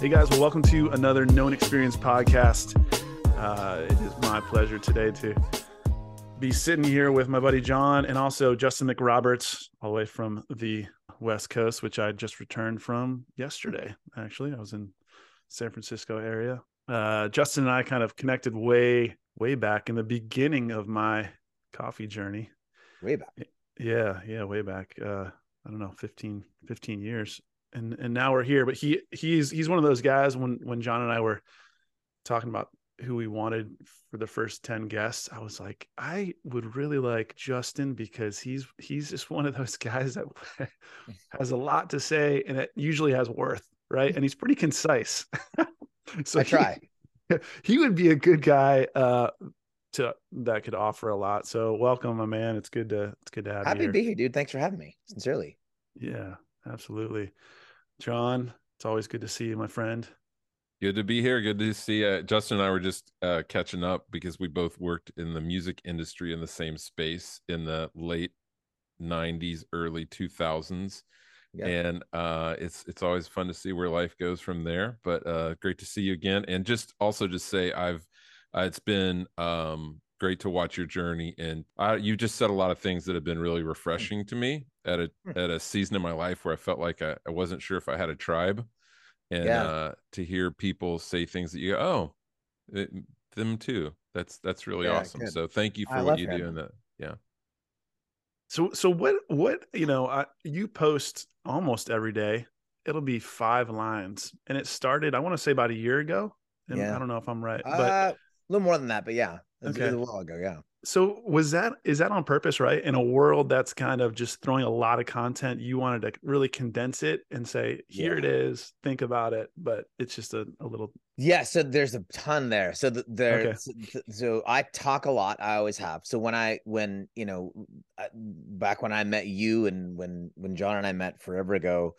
Hey guys, well, welcome to another Known Experience podcast. Uh, it is my pleasure today to be sitting here with my buddy John and also Justin McRoberts, all the way from the West Coast, which I just returned from yesterday. Actually, I was in San Francisco area. Uh, Justin and I kind of connected way, way back in the beginning of my coffee journey. Way back. Yeah, yeah, way back. Uh, I don't know, 15, 15 years and and now we're here. But he he's he's one of those guys. When when John and I were talking about who we wanted for the first 10 guests i was like i would really like justin because he's he's just one of those guys that has a lot to say and it usually has worth right? And he's pretty concise. So i try. he, he, would be a good guy uh to that could offer a lot. So welcome my man. It's good to it's good to have happy you happy to be here dude. Thanks for having me. Sincerely. Yeah absolutely John, it's always good to see you, my friend. Good to be here. Good to see uh, Justin and I were just uh, catching up because we both worked in the music industry in the same space in the late 90s, early 2000s. Yeah. And uh, it's it's always fun to see where life goes from there. But uh, great to see you again. And just also just say I've uh, it's been um, great to watch your journey and I, you just said a lot of things that have been really refreshing to me at a hmm. at a season in my life where I felt like I, I wasn't sure if I had a tribe and yeah. uh, to hear people say things that you go oh it, them too that's that's really yeah, awesome good. so thank you for I what you him. do in that yeah so so what what you know I, you post almost every day it'll be five lines and it started I want to say about a year ago and yeah. I don't know if I'm right but uh, a little more than that but yeah okay. a while ago yeah so was that is that on purpose, right? In a world that's kind of just throwing a lot of content, you wanted to really condense it and say, here yeah. it is, think about it, but it's just a, a little Yeah, so there's a ton there. So the, there okay. so, so I talk a lot, I always have. So when I when, you know, back when I met you and when when John and I met forever ago,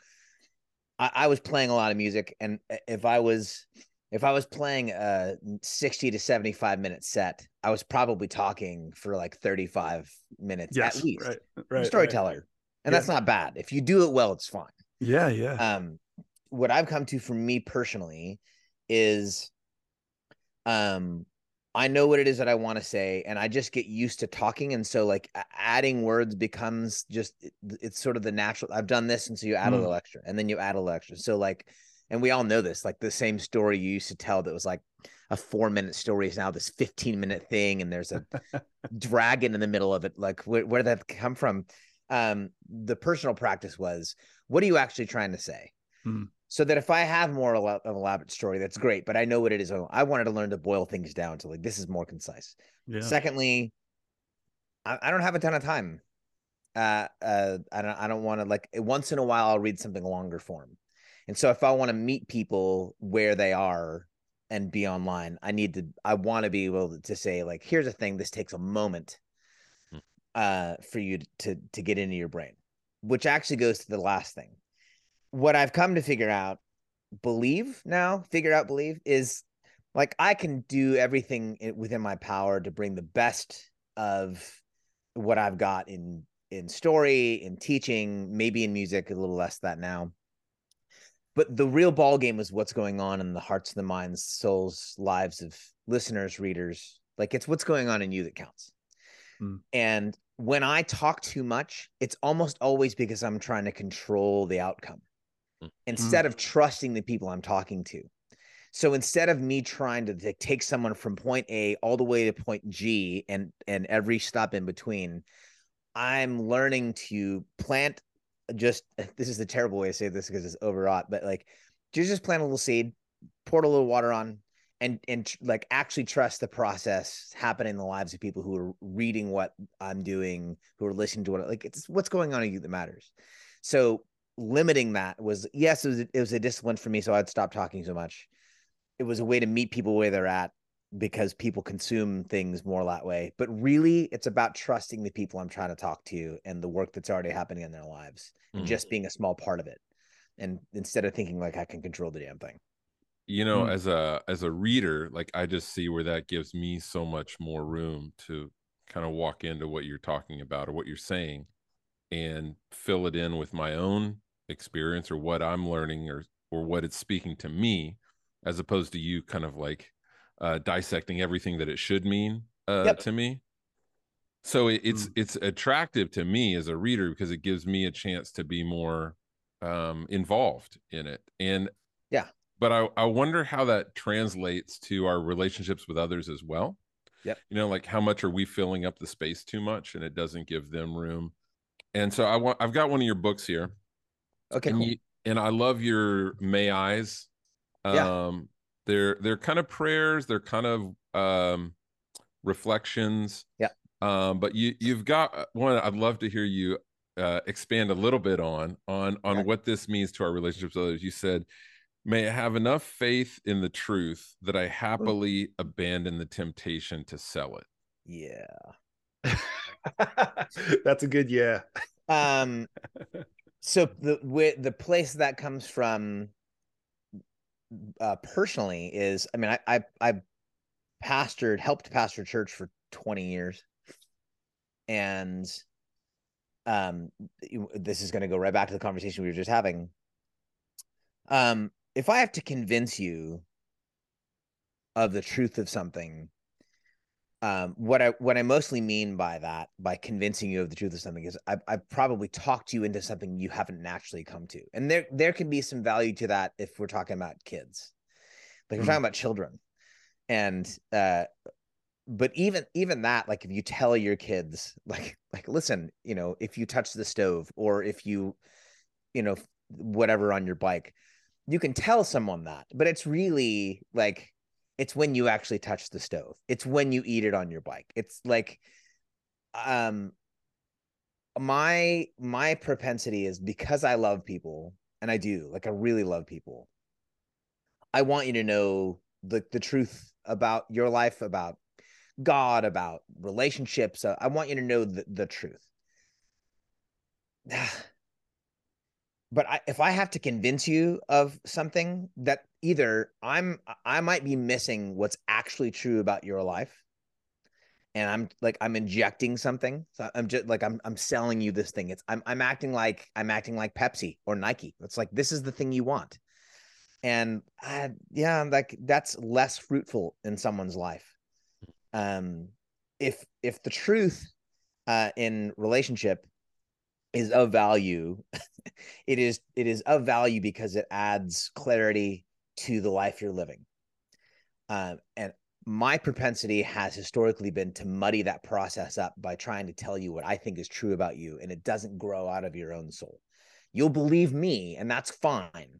I, I was playing a lot of music and eh, if I was if I was playing a 60 to 75 minute set, I was probably talking for like 35 minutes yes, at least. Right, right, storyteller. Right. And yeah. that's not bad. If you do it well, it's fine. Yeah, yeah. Um, what I've come to for me personally is um I know what it is that I want to say and I just get used to talking and so like adding words becomes just it's sort of the natural I've done this and so you add mm. a little extra and then you add a little extra. So like and we all know this like the same story you used to tell that was like a four minute story is now this 15 minute thing and there's a dragon in the middle of it. Like where, where did that come from? Um the personal practice was what are you actually trying to say? Hmm. so that if i have more of an elaborate story that's great but i know what it is. I wanted to learn to boil things down to like this is more concise. Yeah. secondly I, I don't have a ton of time. Uh uh i don't i don't want to like once in a while i'll read something longer form and so if I want to meet people where they are and be online, I need to I want to be able to say like here's a thing this takes a moment hmm. uh for you to to get into your brain, which actually goes to the last thing. What I've come to figure out believe now, figure out believe is like I can do everything within my power to bring the best of what I've got in in story, in teaching, maybe in music, a little less that now but the real ball game is what's going on in the hearts and the minds souls lives of listeners readers like it's what's going on in you that counts mm. and when i talk too much it's almost always because i'm trying to control the outcome mm. instead mm. of trusting the people i'm talking to so instead of me trying to take someone from point a all the way to point g and and every stop in between i'm learning to plant just this is the terrible way to say this because it's overwrought, but like just just plant a little seed, pour a little water on, and and like actually trust the process happening in the lives of people who are reading what I'm doing, who are listening to what like it's what's going on in you that matters. So limiting that was yes, it was it was a discipline for me, so I'd stop talking so much. It was a way to meet people where they're at because people consume things more that way. But really, it's about trusting the people I'm trying to talk to and the work that's already happening in their lives and mm. just being a small part of it. And instead of thinking like I can control the damn thing. You know, mm. as a as a reader, like I just see where that gives me so much more room to kind of walk into what you're talking about or what you're saying and fill it in with my own experience or what I'm learning or or what it's speaking to me as opposed to you kind of like uh, dissecting everything that it should mean uh, Yep. to me so it, it's Mm. it's attractive to me as a reader because it gives me a chance to be more um involved in it and Yeah. but i i wonder how that translates to our relationships with others as well Yep. you know like how much are we filling up the space too much and it doesn't give them room and so i want i've got one of your books here Okay, and cool. you, and I love your may eyes. Um Yeah. They're they're kind of prayers, they're kind of um reflections. Yeah. Um but you you've got uh, one I'd love to hear you uh expand a little bit on on on Okay. what this means to our relationships with others. You said May I have enough faith in the truth that I happily abandon the temptation to sell it. yeah. That's a good yeah. Um, so the where the place that comes from, uh, personally is, I mean, I I I pastored, helped pastor church for twenty years, and um, this is going to go right back to the conversation we were just having. Um, if I have to convince you of the truth of something, um what i what i mostly mean by that by convincing you of the truth of something is i i probably talked you into something you haven't naturally come to. And there there can be some value to that if we're talking about kids. Like we're Mhm. talking about children. And uh but even even that like if you tell your kids like like listen you know if you touch the stove or if you you know whatever on your bike you can tell someone that but it's really like it's when you actually touch the stove. It's when you eat it on your bike. It's like um my my propensity is because i love people and i do like i really love people i want you to know the the truth about your life about god about relationships i want you to know the, the truth. But I, if i have to convince you of something that either i'm i might be missing what's actually true about your life and i'm like i'm injecting something. So i'm just like i'm i'm selling you this thing. It's i'm i'm acting like i'm acting like pepsi or nike. It's like this is the thing you want. And I, yeah like that's less fruitful in someone's life. Um if if the truth uh in relationship is of value it is it is of value because it adds clarity to the life you're living. Um, and my propensity has historically been to muddy that process up by trying to tell you what i think is true about you and it doesn't grow out of your own soul. You'll believe me and that's fine.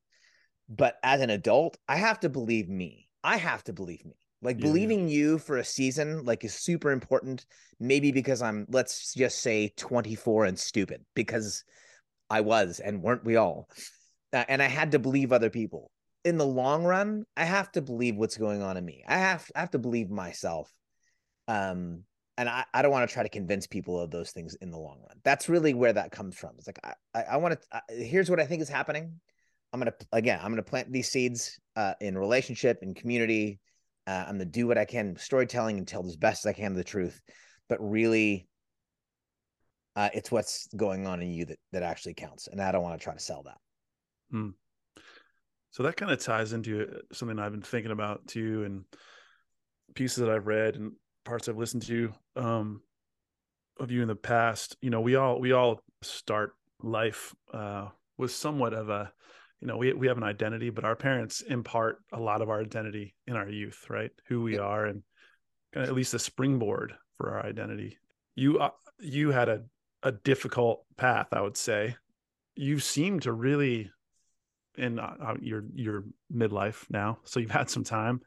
But as an adult i have to believe me. I have to believe me. Like Yeah, believing you for a season like is super important maybe because i'm let's just say 24 and stupid because i was and weren't we all. Uh, and i had to believe other people in the long run i have to believe what's going on in me. I have i have to believe myself um and i, I don't want to try to convince people of those things in the long run. That's really where that comes from. It's like i i, I want to here's what i think is happening. I'm gonna again i'm gonna plant these seeds uh in relationship in community. Uh, i'm gonna do what i can storytelling and tell as best as i can the truth. But really uh, it's what's going on in you that that actually counts and i don't want to try to sell that So that kind of ties into uh, something I've been thinking about too, and pieces that I've read and parts I've listened to um, of you in the past. You know, we all we all start life uh, with somewhat of a, you know, we we have an identity, but our parents impart a lot of our identity in our youth, right? Who we are, and kind of at least a springboard for our identity. You uh, you had a a difficult path, I would say. You seem to really in uh, uh, your your midlife now, so you've had some time,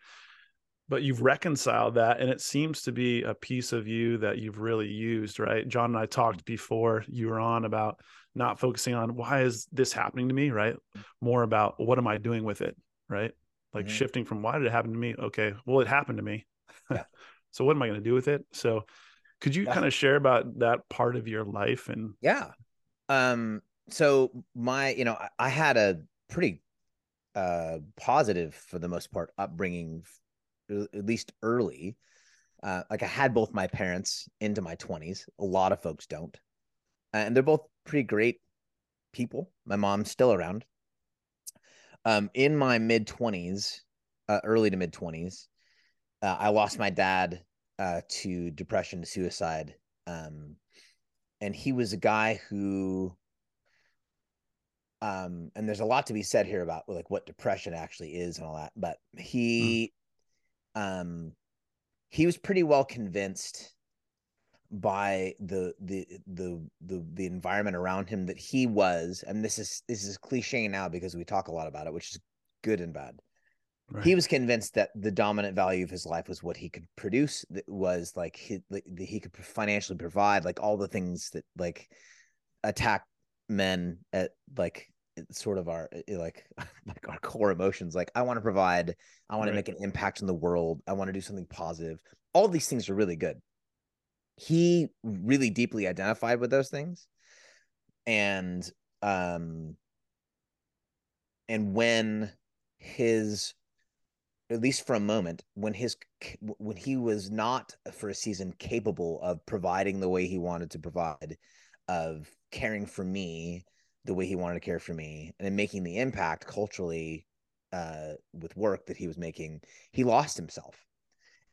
but you've reconciled that, and it seems to be a piece of you that you've really used, right? John and I talked before you were on about not focusing on why is this happening to me, right? More about what am I doing with it, right? Like Mhm. shifting from why did it happen to me? Okay, well, it happened to me. Yeah. so what am I going to do with it? So, could you Yeah. kind of share about that part of your life and Yeah. Um, so my, you know, I had a pretty uh positive for the most part upbringing at least early. Uh like I had both my parents into my 20s. A lot of folks don't. And they're both pretty great people. My mom's still around. Um, in my mid twenties, uh, early to mid twenties, uh, I lost my dad uh, to depression, to suicide. Um, and he was a guy who, um, and there's a lot to be said here about like what depression actually is and all that. But he, mm. um, he was pretty well convinced by the the the the the environment around him that he was and this is this is cliche now because we talk a lot about it which is good and bad right. he was convinced that the dominant value of his life was what he could produce that was like he, he could financially provide like all the things that like attack men at like sort of our like like our core emotions like i want to provide i want right. to make an impact in the world i want to do something positive. All these things are really good. He really deeply identified with those things. And um and when his at least for a moment when his when he was not for a season capable of providing the way he wanted to provide of caring for me the way he wanted to care for me and then making the impact culturally uh with work that he was making he lost himself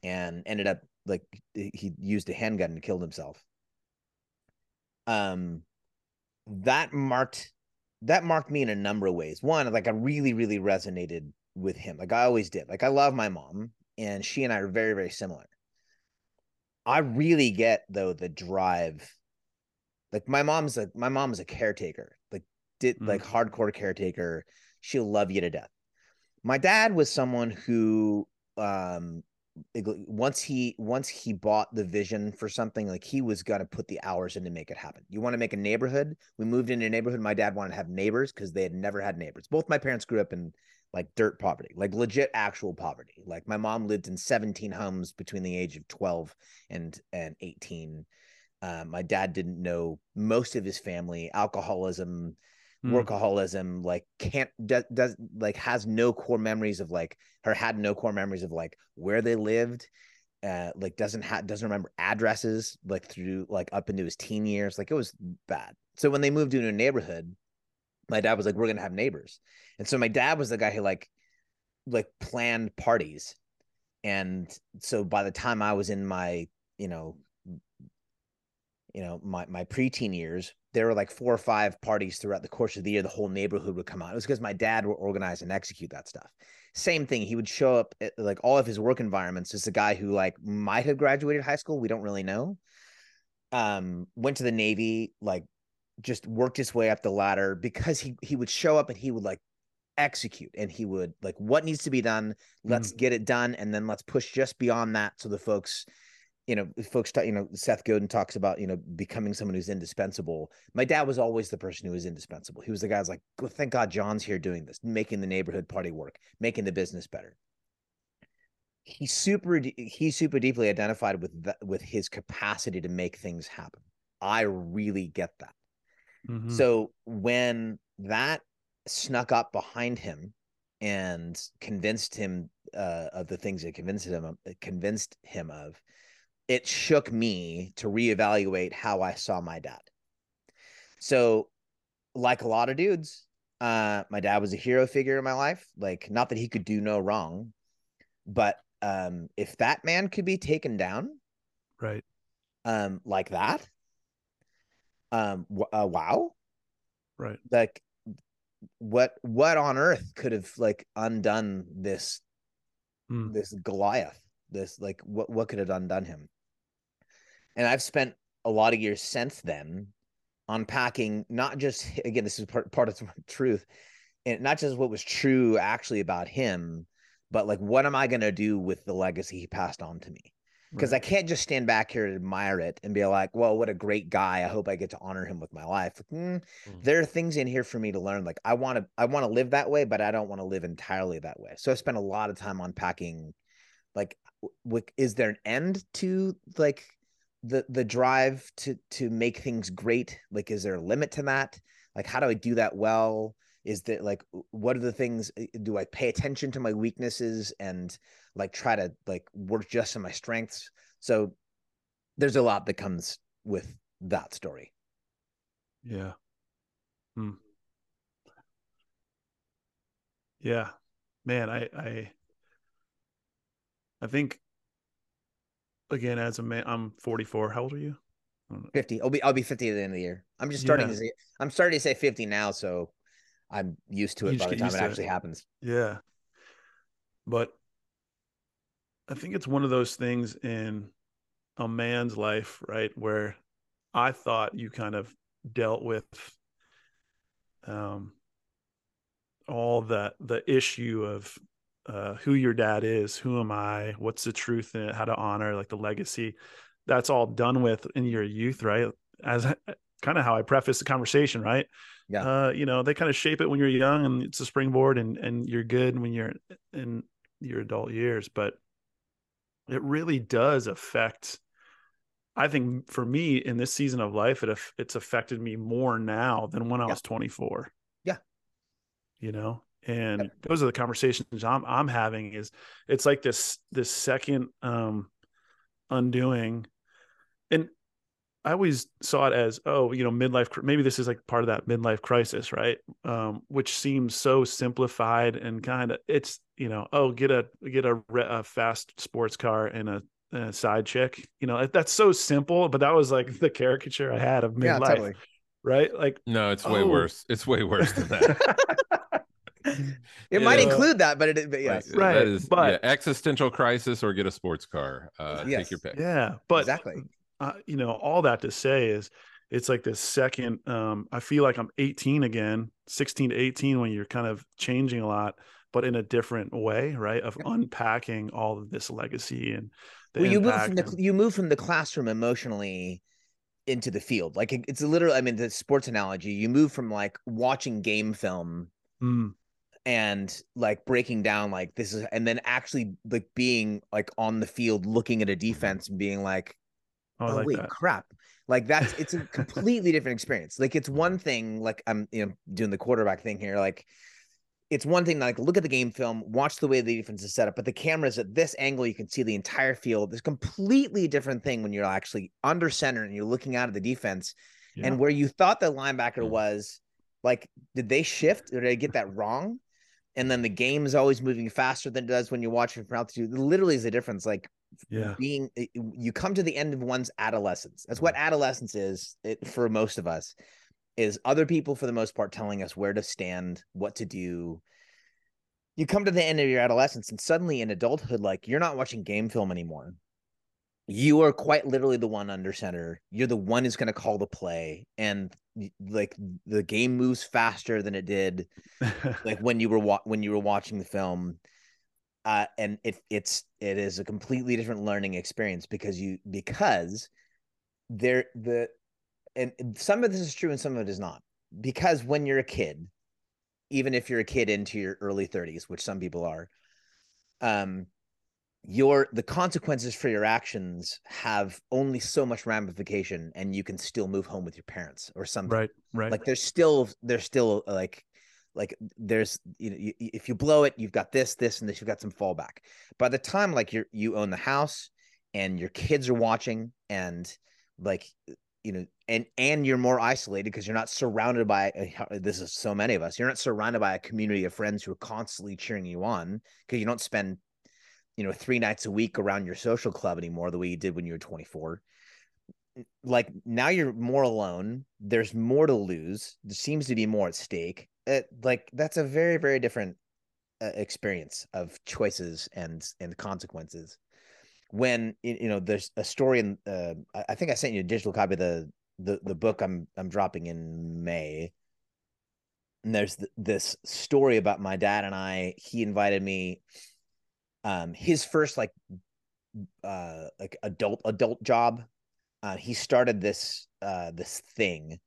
and ended up like he used a handgun and killed himself. Um, that marked that marked me in a number of ways. One, like I really, really resonated with him. Like I always did. Like I love my mom, and she and I are very, very similar. I really get though the drive. Like my mom's a my mom's a caretaker. Like did mm. like hardcore caretaker. She'll love you to death. My dad was someone who um once he once he bought the vision for something like he was going to put the hours in to make it happen you want to make a neighborhood we moved into a neighborhood my dad wanted to have neighbors because they had never had neighbors both my parents grew up in like dirt poverty like legit actual poverty like my mom lived in 17 homes between the age of 12 and and 18 uh, my dad didn't know most of his family alcoholism mm. workaholism like can't does, does like has no core memories of like her had no core memories of like where they lived uh like doesn't have doesn't remember addresses like through like up into his teen years like it was bad. So when they moved into a new neighborhood my dad was like we're gonna have neighbors. And so my dad was the guy who like like planned parties. And so by the time i was in my you know you know my my preteen years there were like four or five parties throughout the course of the year the whole neighborhood would come out. It was because my dad would organize and execute that stuff. Same thing he would show up at, like all of his work environments. As a guy who like might have graduated high school we don't really know. Um went to the navy like just worked his way up the ladder because he he would show up and he would like execute and he would like what needs to be done let's mm. get it done and then let's push just beyond that so the folks you know, folks, talk, you know, Seth Godin talks about, you know, becoming someone who's indispensable. My dad was always the person who was indispensable. He was the guy who's like, well, thank God John's here doing this, making the neighborhood party work, making the business better. He super, he super deeply identified with that, with his capacity to make things happen. I really get that. Mm-hmm. So when that snuck up behind him and convinced him uh, of the things it convinced him convinced him of, it shook me to reevaluate how I saw my dad. So, like a lot of dudes, uh, my dad was a hero figure in my life. Like, not that he could do no wrong, but um, if that man could be taken down, right, um, like that, um, w- uh, wow, right, like what what on earth could have like undone this mm. this Goliath? This like what what could have undone him? And I've spent a lot of years since then unpacking not just again this is part, part of the truth and not just what was true actually about him but like what am i going to do with the legacy he passed on to me? Because right. i can't just stand back here and admire it and be like well what a great guy. I hope i get to honor him with my life. Mm, mm. there are things in here for me to learn. Like i want to i want to live that way but i don't want to live entirely that way. So i spent a lot of time unpacking like w- is there an end to like the the drive to to make things great like is there a limit to that? Like how do i do that well? Is that like what are the things eh, do i pay attention to my weaknesses and like try to like work just on my strengths? So there's a lot that comes with that story. Yeah. Hmm. Yeah. Man, I I I think again as a man I'm 44. How old are you? 50. I'll be I'll be 50 at the end of the year. I'm just starting Yeah. to say I'm starting to say 50 now, so I'm used to it just by the time it to it. actually happens. Yeah. But I think it's one of those things in a man's life, right? Where I thought you kind of dealt with um all that the issue of uh who your dad is, who am I, what's the truth in it, how to honor like the legacy. That's all done with in your youth, right? As kind of how I preface the conversation, right? Yeah. Uh, you know, they kind of shape it when you're young and it's a springboard and and you're good when you're in your adult years, but it really does affect I think for me in this season of life, it it's affected me more now than when I Yeah. was 24. Yeah. You know, and those are the conversations I'm I'm having. Is it's like this this second um undoing, and I always saw it as oh you know midlife maybe this is like part of that midlife crisis right um which seems so simplified and kind of it's you know oh get a get a, a fast sports car and a, a side chick you know that's so simple but that was like the caricature I had of midlife Yeah, totally. right like No, it's way Oh. worse. It's way worse than that. It might Yeah. include that, but it but yes. Like, Right, That is but- yeah, existential crisis or get a sports car. Uh, Yes. Take your pick. yeah but exactly. uh, you know all that to say is it's like this second um i feel like i'm 18 again 16 to 18 when you're kind of changing a lot but in a different way right of Yep. unpacking all of this legacy and the Well, you move impact from the you move from the classroom emotionally into the field. Like it- it's literally, I mean, the sports analogy. You move from like watching game film Mm, and like breaking down like this is, and then actually like being like on the field, looking at a defense and being like, oh, oh like wait, that crap. Like that's it's a completely different experience. Like it's one thing, like I'm you know doing the quarterback thing here. Like it's one thing, like look at the game film, watch the way the defense is set up, but the camera's at this angle, you can see the entire field. It's a completely different thing when you're actually under center and you're looking out at the defense. Yeah. And where you thought the linebacker Mm. was, like, did they shift or did I get that wrong? And then the game is always moving faster than it does when you're watching from altitude. Literally is the difference. Like yeah being eh, eh, you come to the end of one's adolescence that's what adolescence is it, for most of us is other people for the most part telling us where to stand what to do you come to the end of your adolescence and suddenly in adulthood like you're not watching game film anymore you are quite literally the one under center. You're the one who's going to call the play and like the game moves faster than it did like when you were wa- when you were watching the film. Uh and it it's it is a completely different learning experience because you because there the and some of this is true and some of it is not. Because when you're a kid even if you're a kid into your early 30s which some people are um your the consequences for your actions have only so much ramification and you can still move home with your parents or something. Right right. Like there's still there's still uh, like like there's you know you, if you blow it you've got this this and this you've got some fallback. By the time like you're you own the house and your kids are watching and like you know and and you're more isolated because you're not surrounded by this is so many of us you're not surrounded by a community of friends who are constantly cheering you on because you don't spend you know three nights a week around your social club anymore the way you did when you were 24 like now you're more alone. There's more to lose. There seems to be more at stake. It, like that's a very very different uh, experience of choices and and consequences. When you know there's a story in uh, I- i think i sent you a digital copy of the the, the book i'm i'm dropping in may. And there's th- this story about my dad and i. He invited me um his first like uh like adult adult job uh he started this uh this thing.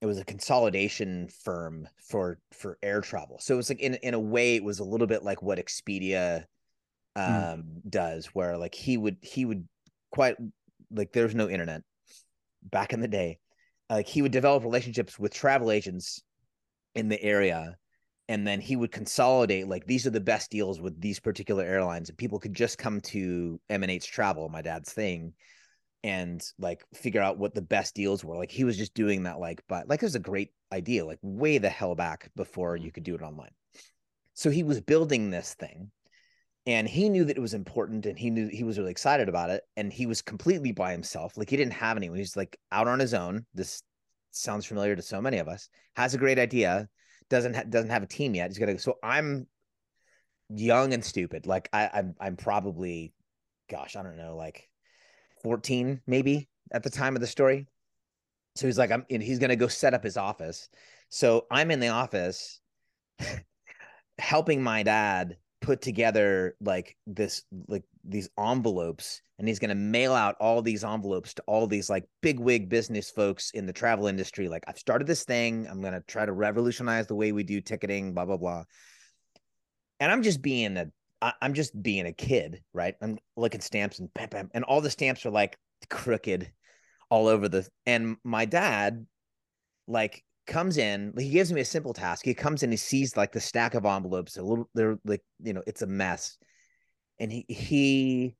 It was a consolidation firm for for air travel. So it was like in in a way it was a little bit like what expedia um Hmm. does where like he would he would quite like there's no internet back in the day. Like he would develop relationships with travel agents in the area and then he would consolidate like these are the best deals with these particular airlines and people could just come to M&H travel my dad's thing and like figure out what the best deals were. Like he was just doing that like but like it was a great idea like way the hell back before mm-hmm. you could do it online. So he was building this thing and he knew that it was important and he knew he was really excited about it and he was completely by himself. Like he didn't have anyone. He's like out on his own. This sounds familiar to so many of us. Has a great idea doesn't ha- doesn't have a team yet. He's gonna so i'm young and stupid. Like i i'm, I'm probably gosh i don't know like 14 maybe at the time of the story. So he's like i'm and he's gonna go set up his office. So i'm in the office helping my dad put together like this like these envelopes and he's going to mail out all these envelopes to all these like big wig business folks in the travel industry like i've started this thing. I'm going to try to revolutionize the way we do ticketing blah blah blah. And i'm just being a I, i'm just being a kid right? I'm looking stamps and bam, bam, and all the stamps are like crooked all over the and my dad like comes in he gives me a simple task. He comes in he sees like the stack of envelopes a little they're like you know it's a mess. And he he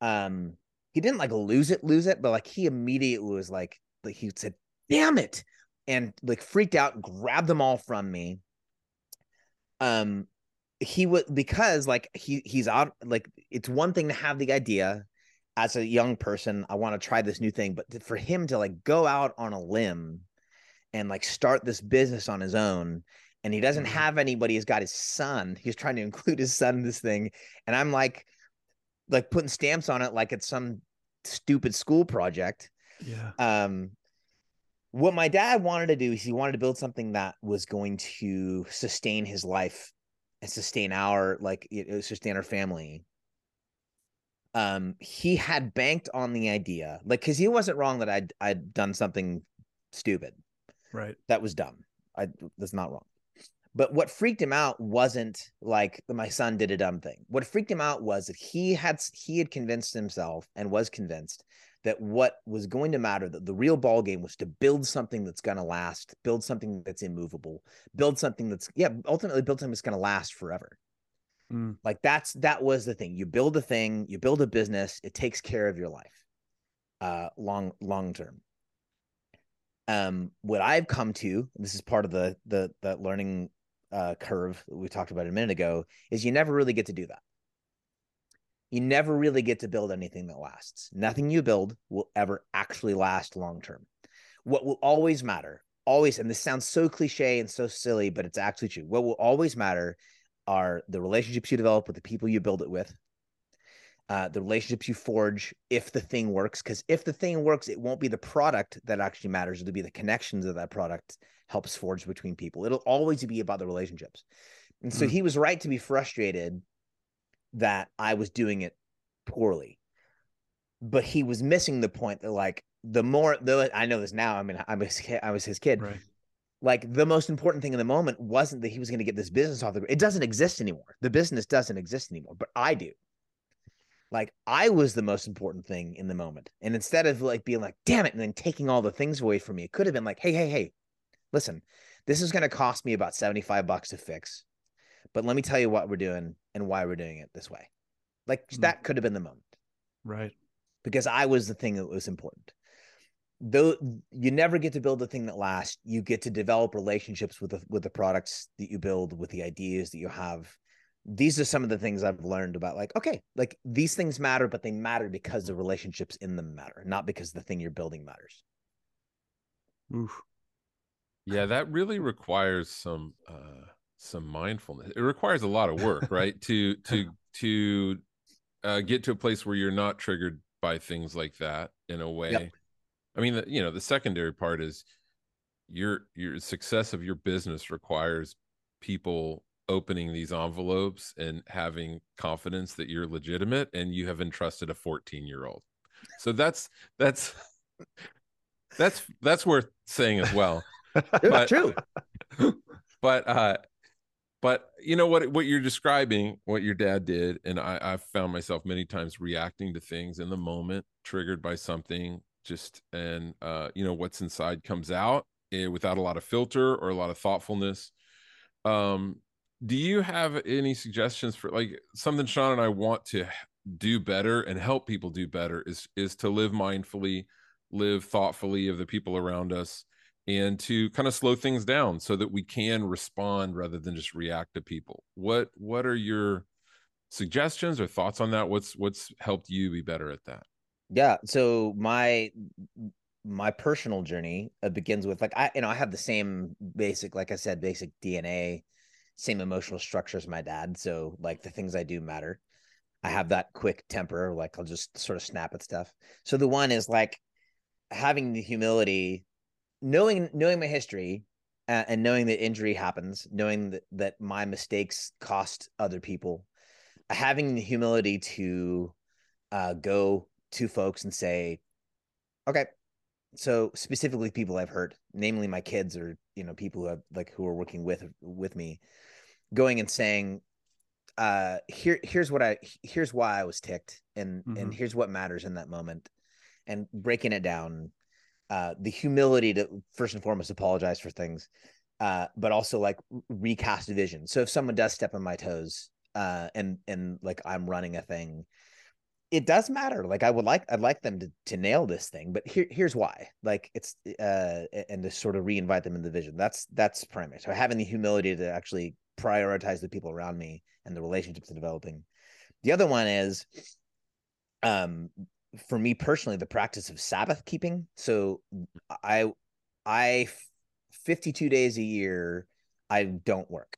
um he didn't like lose it lose it but like he immediately was like like he said damn it! and like freaked out grabbed them all from me. Um he would because like he he's out like it's one thing to have the idea as a young person i want to try this new thing but for him to like go out on a limb and like start this business on his own and he doesn't Mm-hmm. have anybody he's got his son he's trying to include his son in this thing and i'm like like putting stamps on it like it's some stupid school project Yeah. um what my dad wanted to do is he wanted to build something that was going to sustain his life and sustain our like it, it sustain our family um he had banked on the idea like because he wasn't wrong that i'd i'd done something stupid Right. that was dumb. I that's not wrong. But what freaked him out wasn't like my son did a dumb thing. What freaked him out was that he had he had convinced himself and was convinced that what was going to matter, that the real ball game was to build something that's going to last, build something that's immovable, build something that's yeah, ultimately build something that's going to last forever. Mm. Like that's that was the thing. You build a thing, you build a business, it takes care of your life, uh, long long term um what i've come to this is part of the the that learning uh curve we talked about a minute ago is you never really get to do that. You never really get to build anything that lasts. Nothing you build will ever actually last long term what will always matter always and this sounds so cliche and so silly but it's actually true. What will always matter are the relationships you develop with the people you build it with uh, the relationships you forge if the thing works. Because if the thing works, it won't be the product that actually matters. It'll be the connections that that product helps forge between people. It'll always be about the relationships. And so Mm. he was right to be frustrated that I was doing it poorly. But he was missing the point that, like, the more, though I know this now, I mean, I was, I was his kid Right. like the most important thing in the moment wasn't that he was going to get this business off the ground. It doesn't exist anymore. The business doesn't exist anymore, but I do. Like I was the most important thing in the moment. And instead of like being like, damn it, and then taking all the things away from me, it could have been like, hey, hey, hey, listen, this is going to cost me about 75 bucks to fix. But let me tell you what we're doing and why we're doing it this way. Like Mm. that could have been the moment Right. because I was the thing that was important. Though you never get to build the thing that lasts, you get to develop relationships with the with the products that you build, with the ideas that you have. These are some of the things I've learned about like, okay, like these things matter, but they matter because the relationships in them matter, not because the thing you're building matters. Oof. Yeah, that really requires some uh some mindfulness. It requires a lot of work, right? to to to uh get to a place where you're not triggered by things like that in a way. I mean, the, you know, the secondary part is your your success of your business requires people opening these envelopes and having confidence that you're legitimate and you have entrusted a 14 year old. So that's that's that's that's worth saying as well But- True. but uh but you know what what you're describing what your dad did and i i've found myself many times reacting to things in the moment triggered by something just and uh you know what's inside comes out eh, without a lot of filter or a lot of thoughtfulness um do you have any suggestions for like something sean and i want to do better and help people do better is is to live mindfully live thoughtfully of the people around us and to kind of slow things down so that we can respond rather than just react to people. What what are your suggestions or thoughts on that? What's what's helped you be better at that? Yeah. So my my personal journey uh, begins with like I you know I have the same basic like I said basic DNA, same emotional structure as my dad. So like the things I do matter. I have that quick temper, like I'll just sort of snap at stuff. So the one is like having the humility, knowing knowing my history, uh, and knowing that injury happens, knowing that that my mistakes cost other people, having the humility to uh, go to folks and say, okay, so specifically people I've hurt, namely my kids or you know people who have like who are working with with me, going and saying, uh, here here's what I here's why I was ticked, and mm-hmm. and here's what matters in that moment, and breaking it down, uh, the humility to first and foremost apologize for things, uh, but also like recast vision. So if someone does step on my toes, uh, and and like I'm running a thing, it does matter. Like I would like I'd like them to to nail this thing, but here here's why. Like it's uh and to sort of reinvite them in the vision. That's that's primary. So having the humility to actually prioritize the people around me and the relationships developing. The other one is um for me personally the practice of Sabbath keeping. So I I 52 days a year I don't work.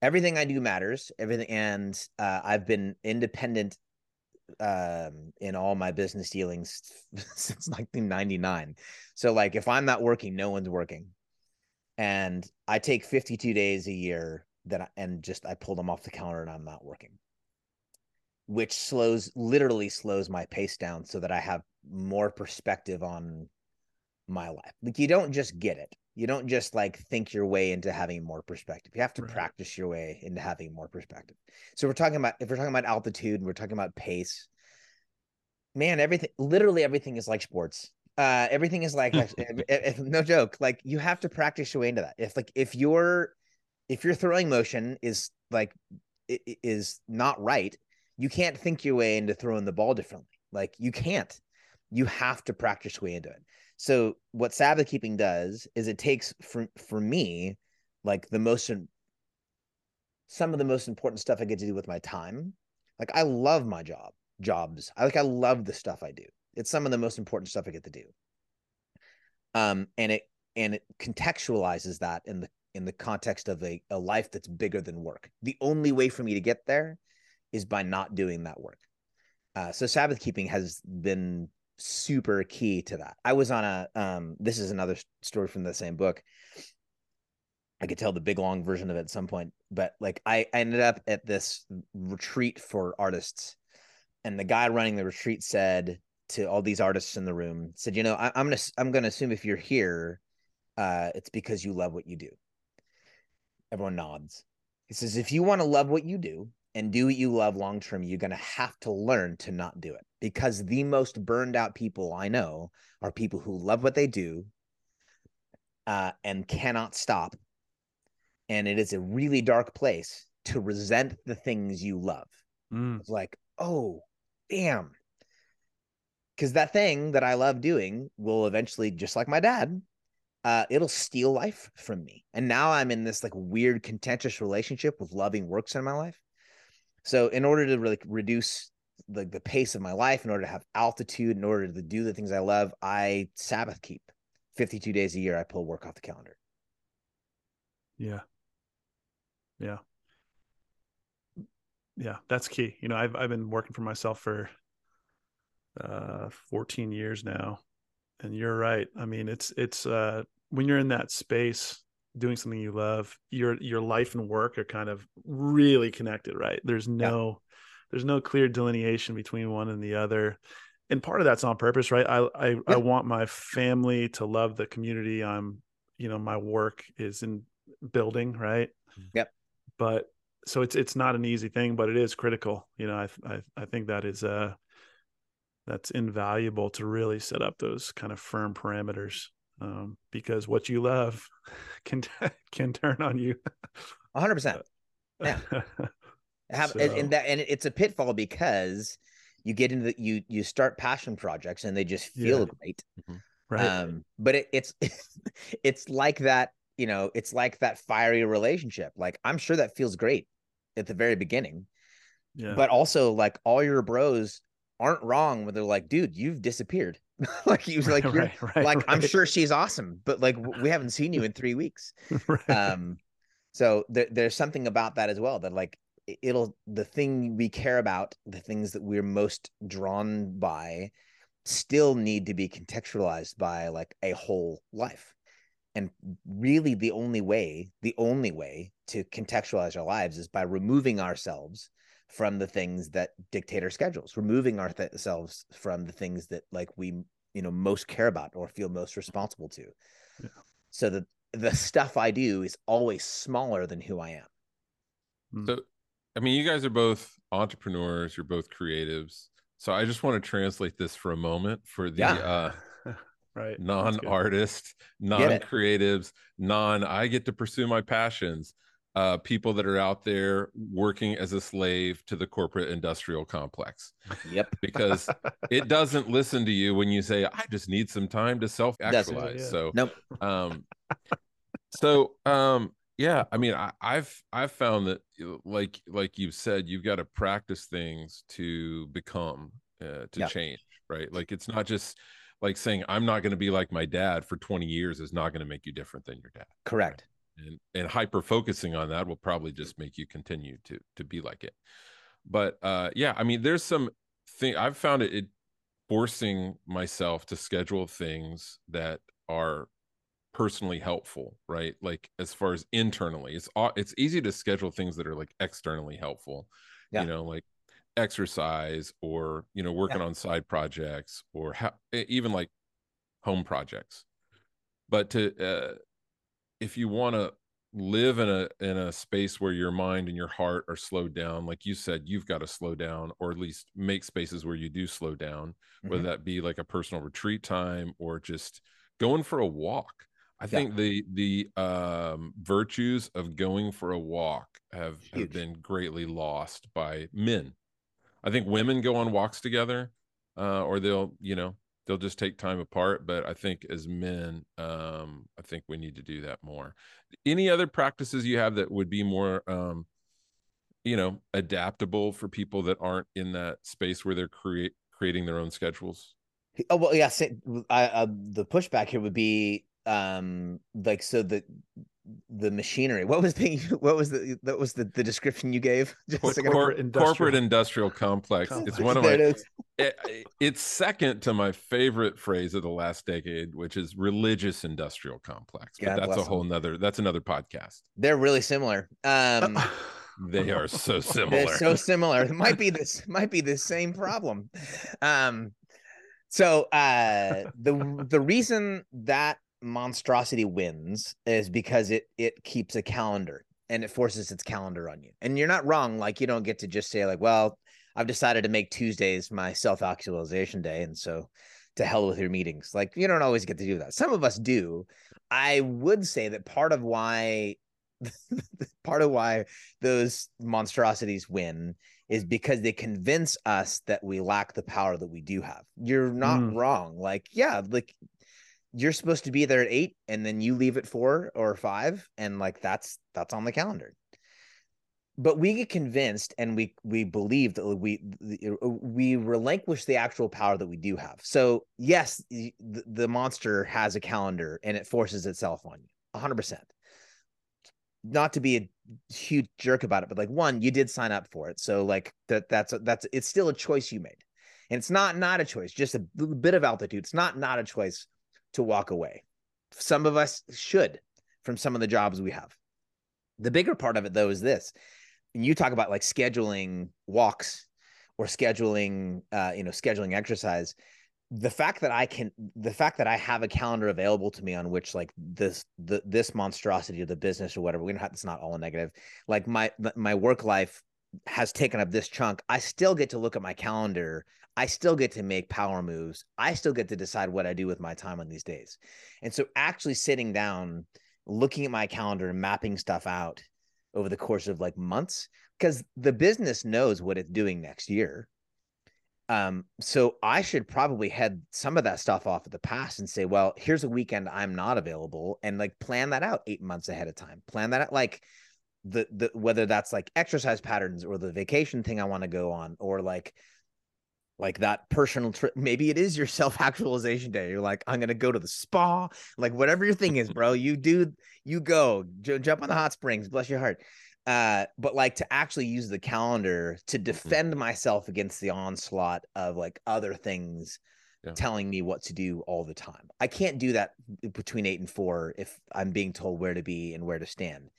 Everything I do matters. Everything and uh, I've been independent um in all my business dealings since 1999 so like if i'm not working no one's working. And i take 52 days a year that I, and just i pull them off the counter and i'm not working. Which slows literally slows my pace down so that i have more perspective on my life. Like you don't just get it you don't just like think your way into having more perspective. You have to right. practice your way into having more perspective. So we're talking about if we're talking about altitude and we're talking about pace, man, everything literally everything is like sports. Uh everything is like if, if, no joke. Like you have to practice your way into that. If like if your if your throwing motion is like is not right, you can't think your way into throwing the ball differently. Like you can't. You have to practice your way into it. So what Sabbath keeping does is it takes for for me like the most some of the most important stuff I get to do with my time. Like I love my job, jobs. I like I love the stuff I do. It's some of the most important stuff I get to do. Um and it and it contextualizes that in the in the context of a, a life that's bigger than work. The only way for me to get there is by not doing that work. Uh, so Sabbath keeping has been super key to that. I was on a um this is another story from the same book. I could tell the big long version of it at some point, but like I, I ended up at this retreat for artists and the guy running the retreat said to all these artists in the room said, "You know, I, am gonna I'm gonna assume if you're here, uh, it's because you love what you do." Everyone nods. He says, "If you want to love what you do, and do what you love long term, you're going to have to learn to not do it because the most burned out people I know are people who love what they do uh, and cannot stop. And it is a really dark place to resent the things you love. Mm. It's like, oh, damn. Because that thing that I love doing will eventually, just like my dad, uh, it'll steal life from me. And now I'm in this like weird contentious relationship with loving works in my life so in order to really reduce the, the pace of my life, in order to have altitude, in order to do the things I love, I Sabbath keep 52 days a year. I pull work off the calendar. Yeah. Yeah. Yeah. That's key. You know, I've, I've been working for myself for uh 14 years now and you're right. I mean, it's, it's, uh, when you're in that space doing something you love your your life and work are kind of really connected right? There's no yeah. there's no clear delineation between one and the other. And part of that's on purpose right? I I, yeah. I want my family to love the community i'm you know my work is in building right? Yep. But so it's it's not an easy thing but it is critical you know i i, I think that is uh that's invaluable to really set up those kind of firm parameters um, because what you love can can turn on you. hundred percent. Yeah. Have so. and, and, that and it's a pitfall because you get into the, you you start passion projects and they just feel yeah. great. Mm-hmm. Right. Um, but it, it's it's like that, you know, it's like that fiery relationship. Like I'm sure that feels great at the very beginning, yeah. but also like all your bros aren't wrong when they're like, dude, you've disappeared. like he was like, right, right, right, like, I'm sure she's awesome, but like we haven't seen you in three weeks. Um, so there, there's something about that as well that like it- it'll the thing we care about, the things that we're most drawn by, still need to be contextualized by like a whole life. And really, the only way, the only way to contextualize our lives is by removing ourselves from the things that dictate our schedules, removing ourselves from the things that like we, you know, most care about or feel most responsible to. Yeah. So the the stuff I do is always smaller than who I am. So, I mean, you guys are both entrepreneurs. You're both creatives. So I just want to translate this for a moment for the Yeah. uh, right. Non-artists, non-creatives, non I get to pursue my passions. Uh, people that are out there working as a slave to the corporate industrial complex Yep. because it doesn't listen to you when you say, I just need some time to self actualize. Yeah. So, Nope. um, so, um, yeah, I mean, I, I've, I've found that like, like you've said, you've got to practice things to become, uh, to Yeah. change, right? Like, it's not just like saying, I'm not going to be like my dad for 20 years is not going to make you different than your dad Correct. And and hyper focusing on that will probably just make you continue to to be like it. But uh yeah i mean there's some thing i've found it, it forcing myself to schedule things that are personally helpful right? Like as far as internally it's it's easy to schedule things that are like externally helpful Yeah. you know like exercise or you know working on side projects or even like home projects. But to uh if you want to live in a in a space where your mind and your heart are slowed down like you said you've got to slow down or at least make spaces where you do slow down whether Mhm. that be like a personal retreat time or just going for a walk i Yeah. think the the um virtues of going for a walk have, have been greatly lost by men i think women go on walks together uh or they'll you know they'll just take time apart but i think as men um i think we need to do that more any other practices you have that would be more um you know adaptable for people that aren't in that space where they're create creating their own schedules Oh well, yeah. sa- I, uh, the pushback here would be um like so the the machinery. What was the what was the that was the, the description you gave? Just Cor- a second. cor- Corporate industrial- corporate industrial complex it's one of There my it is. it- it's second to my favorite phrase of the last decade which is religious industrial complex but that's a bless 'em. whole nother that's another podcast They're really similar. Um, they are so they're similar so similar. It might be this might be the same problem. Um, so uh, the the reason that monstrosity wins is because it it keeps a calendar and it forces its calendar on you. And you're not wrong. Like you don't get to just say like, well, I've decided to make Tuesdays my self actualization day, and so to hell with your meetings. Like you don't always get to do that. Some of us do. I would say that part of why part of why those monstrosities win is because they convince us that we lack the power that we do have. You're not Mm. wrong. Like, yeah, like you're supposed to be there at eight and then you leave at four or five, and like that's that's on the calendar. But we get convinced and we we believe that we uh, we relinquish the actual power that we do have. So yes, the, the monster has a calendar and it forces itself on you 100%. Not to be a huge jerk about it, but like one, you did sign up for it. So like that that's that's it's still a choice you made. And it's not not a choice, just a bit of altitude. It's not not a choice to walk away. Some of us should from some of the jobs we have. The bigger part of it though is this. And you talk about like scheduling walks or scheduling uh you know scheduling exercise the fact that I can, the fact that I have a calendar available to me on which like this, the this monstrosity of the business or whatever, we don't have. It's not all negative. Like my my work life has taken up this chunk. I still get to look at my calendar. I still get to make power moves. I still get to decide what I do with my time on these days. And so, actually sitting down, looking at my calendar and mapping stuff out over the course of like months, because the business knows what it's doing next year Um, so I should probably head some of that stuff off of the past and say, well, here's a weekend I'm not available, and like plan that out eight months ahead of time. Plan that out, like the the whether that's like exercise patterns or the vacation thing I want to go on, or like like that personal trip. Maybe it is your self actualization day. You're like, I'm gonna go to the spa, like whatever your thing is, bro. You do, you go, J- jump on the hot springs, bless your heart. Uh, but like to actually use the calendar to Mm-hmm. defend myself against the onslaught of like other things Yeah. telling me what to do all the time. I can't do that between eight and four if I'm being told where to be and where to stand.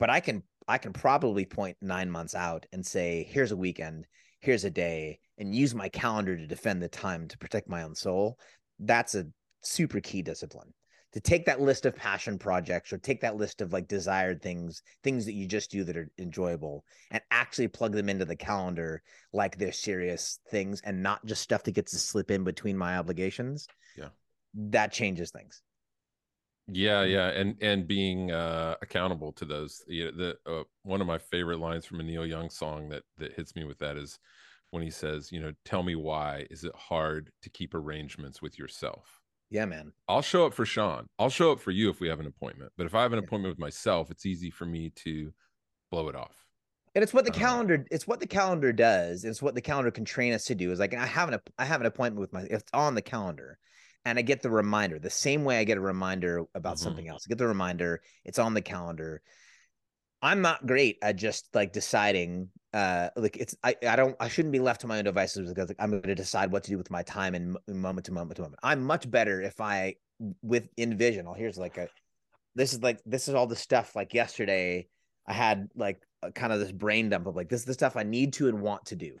But I can I can probably point nine months out and say, here's a weekend, here's a day, and use my calendar to defend the time to protect my own soul. That's a super key discipline. To take that list of passion projects or take that list of like desired things, things that you just do that are enjoyable, and actually plug them into the calendar like they're serious things and not just stuff that gets to slip in between my obligations. Yeah. That changes things. Yeah, yeah, and and being uh, accountable to those. You know, the uh, one of my favorite lines from a Neil Young song that that hits me with that is when he says, you know, tell me why is it hard to keep arrangements with yourself? Yeah, man. I'll show up for Sean. I'll show up for you if we have an appointment. But if I have an appointment with myself, it's easy for me to blow it off. And it's what the Uh-huh. calendar it's what the calendar does. It's what the calendar can train us to do. Is like I have an I have an appointment with my it's on the calendar and I get the reminder the same way I get a reminder about Mhm. something else. I get the reminder, it's on the calendar. I'm not great at just like deciding uh like it's I, I don't I shouldn't be left to my own devices because like, I'm going to decide what to do with my time and moment to moment to moment. I'm much better if I with envision. Oh, here's like a this is like this is all the stuff like yesterday I had like a, kind of this brain dump of like this is the stuff I need to and want to do.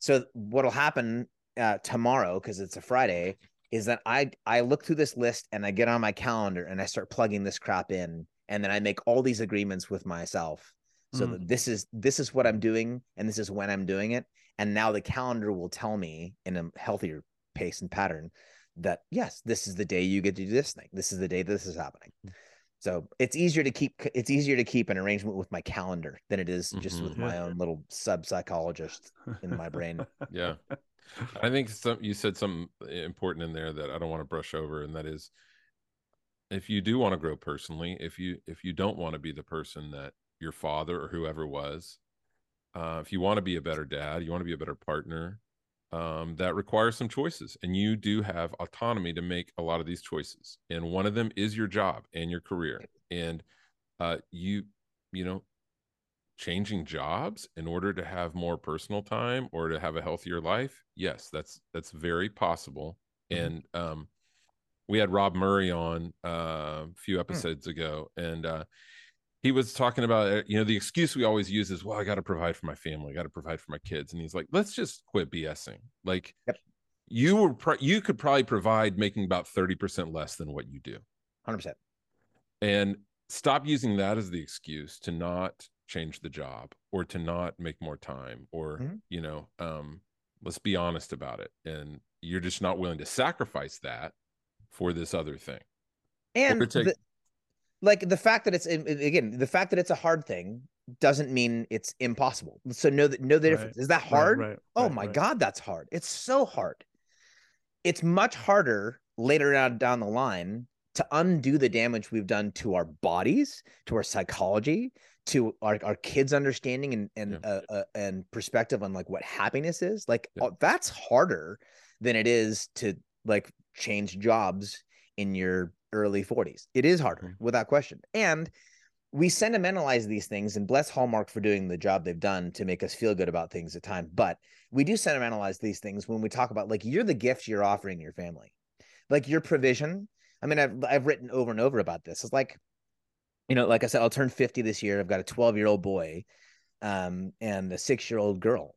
So what'll happen uh, tomorrow because it's a Friday is that I I look through this list and I get on my calendar and I start plugging this crap in and then I make all these agreements with myself so Mm. that this is this is what I'm doing and this is when I'm doing it and now the calendar will tell me in a healthier pace and pattern that yes this is the day you get to do this thing this is the day this is happening so it's easier to keep it's easier to keep an arrangement with my calendar than it is just Mhm. with my own little sub psychologist in my brain. Yeah. I think some you said something important in there that I don't want to brush over, and that is if you do want to grow personally, if you if you don't want to be the person that your father or whoever was, uh, if you want to be a better dad, you want to be a better partner, um, that requires some choices, and you do have autonomy to make a lot of these choices, and one of them is your job and your career, and uh, you you know changing jobs in order to have more personal time or to have a healthier life yes that's that's very possible Mhm. and um we had rob murray on uh, a few episodes ago and uh he was talking about uh, you know the excuse we always use is well i got to provide for my family i got to provide for my kids and he's like let's just quit bsing like Yep. you were pro- you could probably provide making about 30% less than what you do 100%. and stop using that as the excuse to not change the job or to not make more time or Mhm. you know um let's be honest about it and you're just not willing to sacrifice that for this other thing And take- the, like the fact that it's again, the fact that it's a hard thing doesn't mean it's impossible. So know that know the Right. difference. Is that hard? right, oh right, my right. god, that's hard. It's so hard. It's much harder later on down the line to undo the damage we've done to our bodies, to our psychology, to our, our kids' understanding and and Yeah. uh, uh, and perspective on like what happiness is. Like Yeah. uh, that's harder than it is to like change jobs in your early 40s. It is harder Mhm. without question. And we sentimentalize these things and bless Hallmark for doing the job they've done to make us feel good about things at time. But we do sentimentalize these things when we talk about like you're the gift you're offering your family, like your provision. I mean, I've I've written over and over about this. It's like, you know, like I said, I'll turn 50 this year. I've got a 12 year old boy, um, and a six year old girl.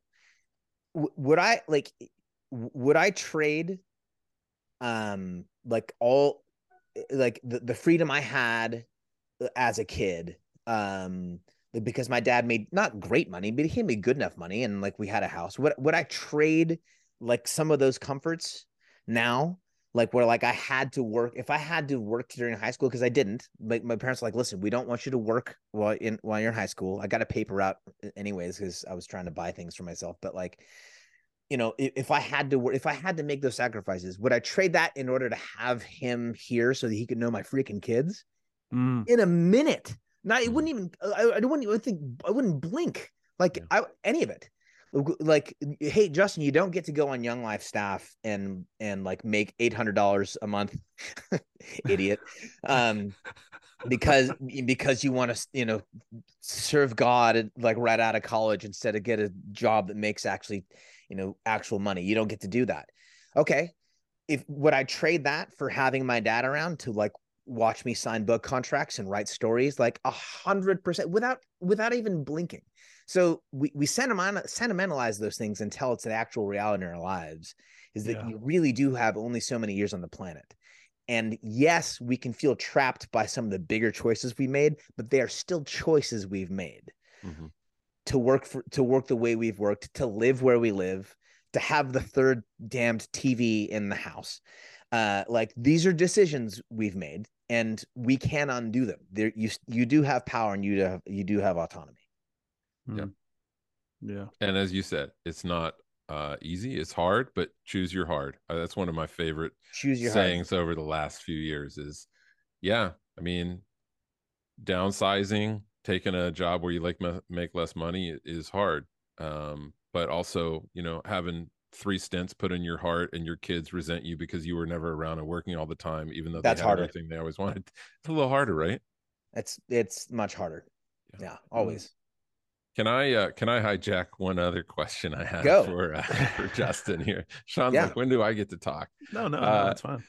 W- would I like? Would I trade, um, like all, like the the freedom I had uh, as a kid um because my dad made not great money but he made good enough money and like we had a house would, would i trade like some of those comforts now like where like i had to work if i had to work during high school because i didn't like my parents were like listen we don't want you to work while in while you're in high school i got a paper out anyways because i was trying to buy things for myself but like you know, if, if I had to, work, if I had to make those sacrifices, would I trade that in order to have him here so that he could know my freaking kids Mm. in a minute? Not, it Mm. wouldn't even. I, I wouldn't even think. I wouldn't blink like Yeah. I any of it. Like, hey, Justin, you don't get to go on Young Life staff and and like make eight hundred dollars a month, idiot. Um, because because you want to you know serve God like right out of college instead of get a job that makes actually you know actual money. You don't get to do that. Okay, if would I trade that for having my dad around to like watch me sign book contracts and write stories like a hundred percent without without even blinking. So we we sentimental, sentimentalize those things until it's an actual reality in our lives. Is that Yeah. you really do have only so many years on the planet. And yes, we can feel trapped by some of the bigger choices we made, but they are still choices we've made Mhm. to work for to work the way we've worked, to live where we live, to have the third damned TV in the house. Uh, like these are decisions we've made, and we can undo them. There, you you do have power, and you do have, you do have autonomy. Yeah. Yeah. And as you said, it's not uh, easy. It's hard, but choose your hard. Uh, that's one of my favorite Choose your saying. sayings over the last few years. Is yeah, I mean, downsizing, taking a job where you like ma- make less money is hard. Um, but also, you know, having three stents put in your heart and your kids resent you because you were never around and working all the time, even though That's they had harder. everything they always wanted. It's a little harder, right? It's it's much harder. Yeah. Yeah, always. Can I uh can I hijack one other question I have Go. for uh, for Justin here? Sean's Yeah. like, when do I get to talk? No, no, no, Uh, that's fine.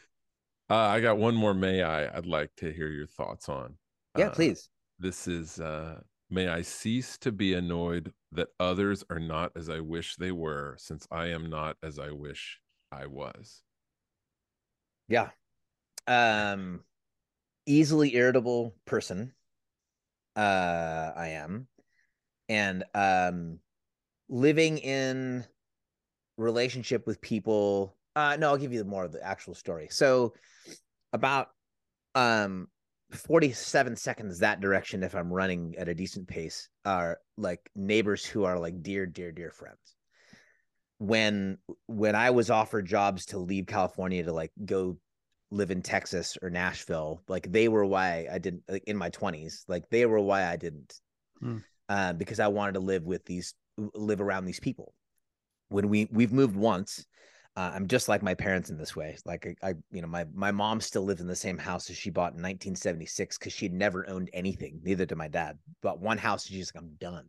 Uh, I got one more may I I'd like to hear your thoughts on. Yeah, Uh, please. This is uh may I cease to be annoyed that others are not as I wish they were since I am not as I wish I was. Yeah. Um easily irritable person. Uh I am. And um living in relationship with people. Uh no, I'll give you more of the actual story. So about um 47 seconds that direction if I'm running at a decent pace are like neighbors who are like dear, dear, dear friends. When when I was offered jobs to leave California to like go live in Texas or Nashville, like they were why I didn't like in my 20s, like they were why I didn't. Hmm. Uh, because I wanted to live with these live around these people. When we we've moved once, uh, I'm just like my parents in this way. Like I, I, you know, my my mom still lives in the same house as she bought in 1976 because she had never owned anything. Neither did my dad. Bought one house, and she's like, I'm done.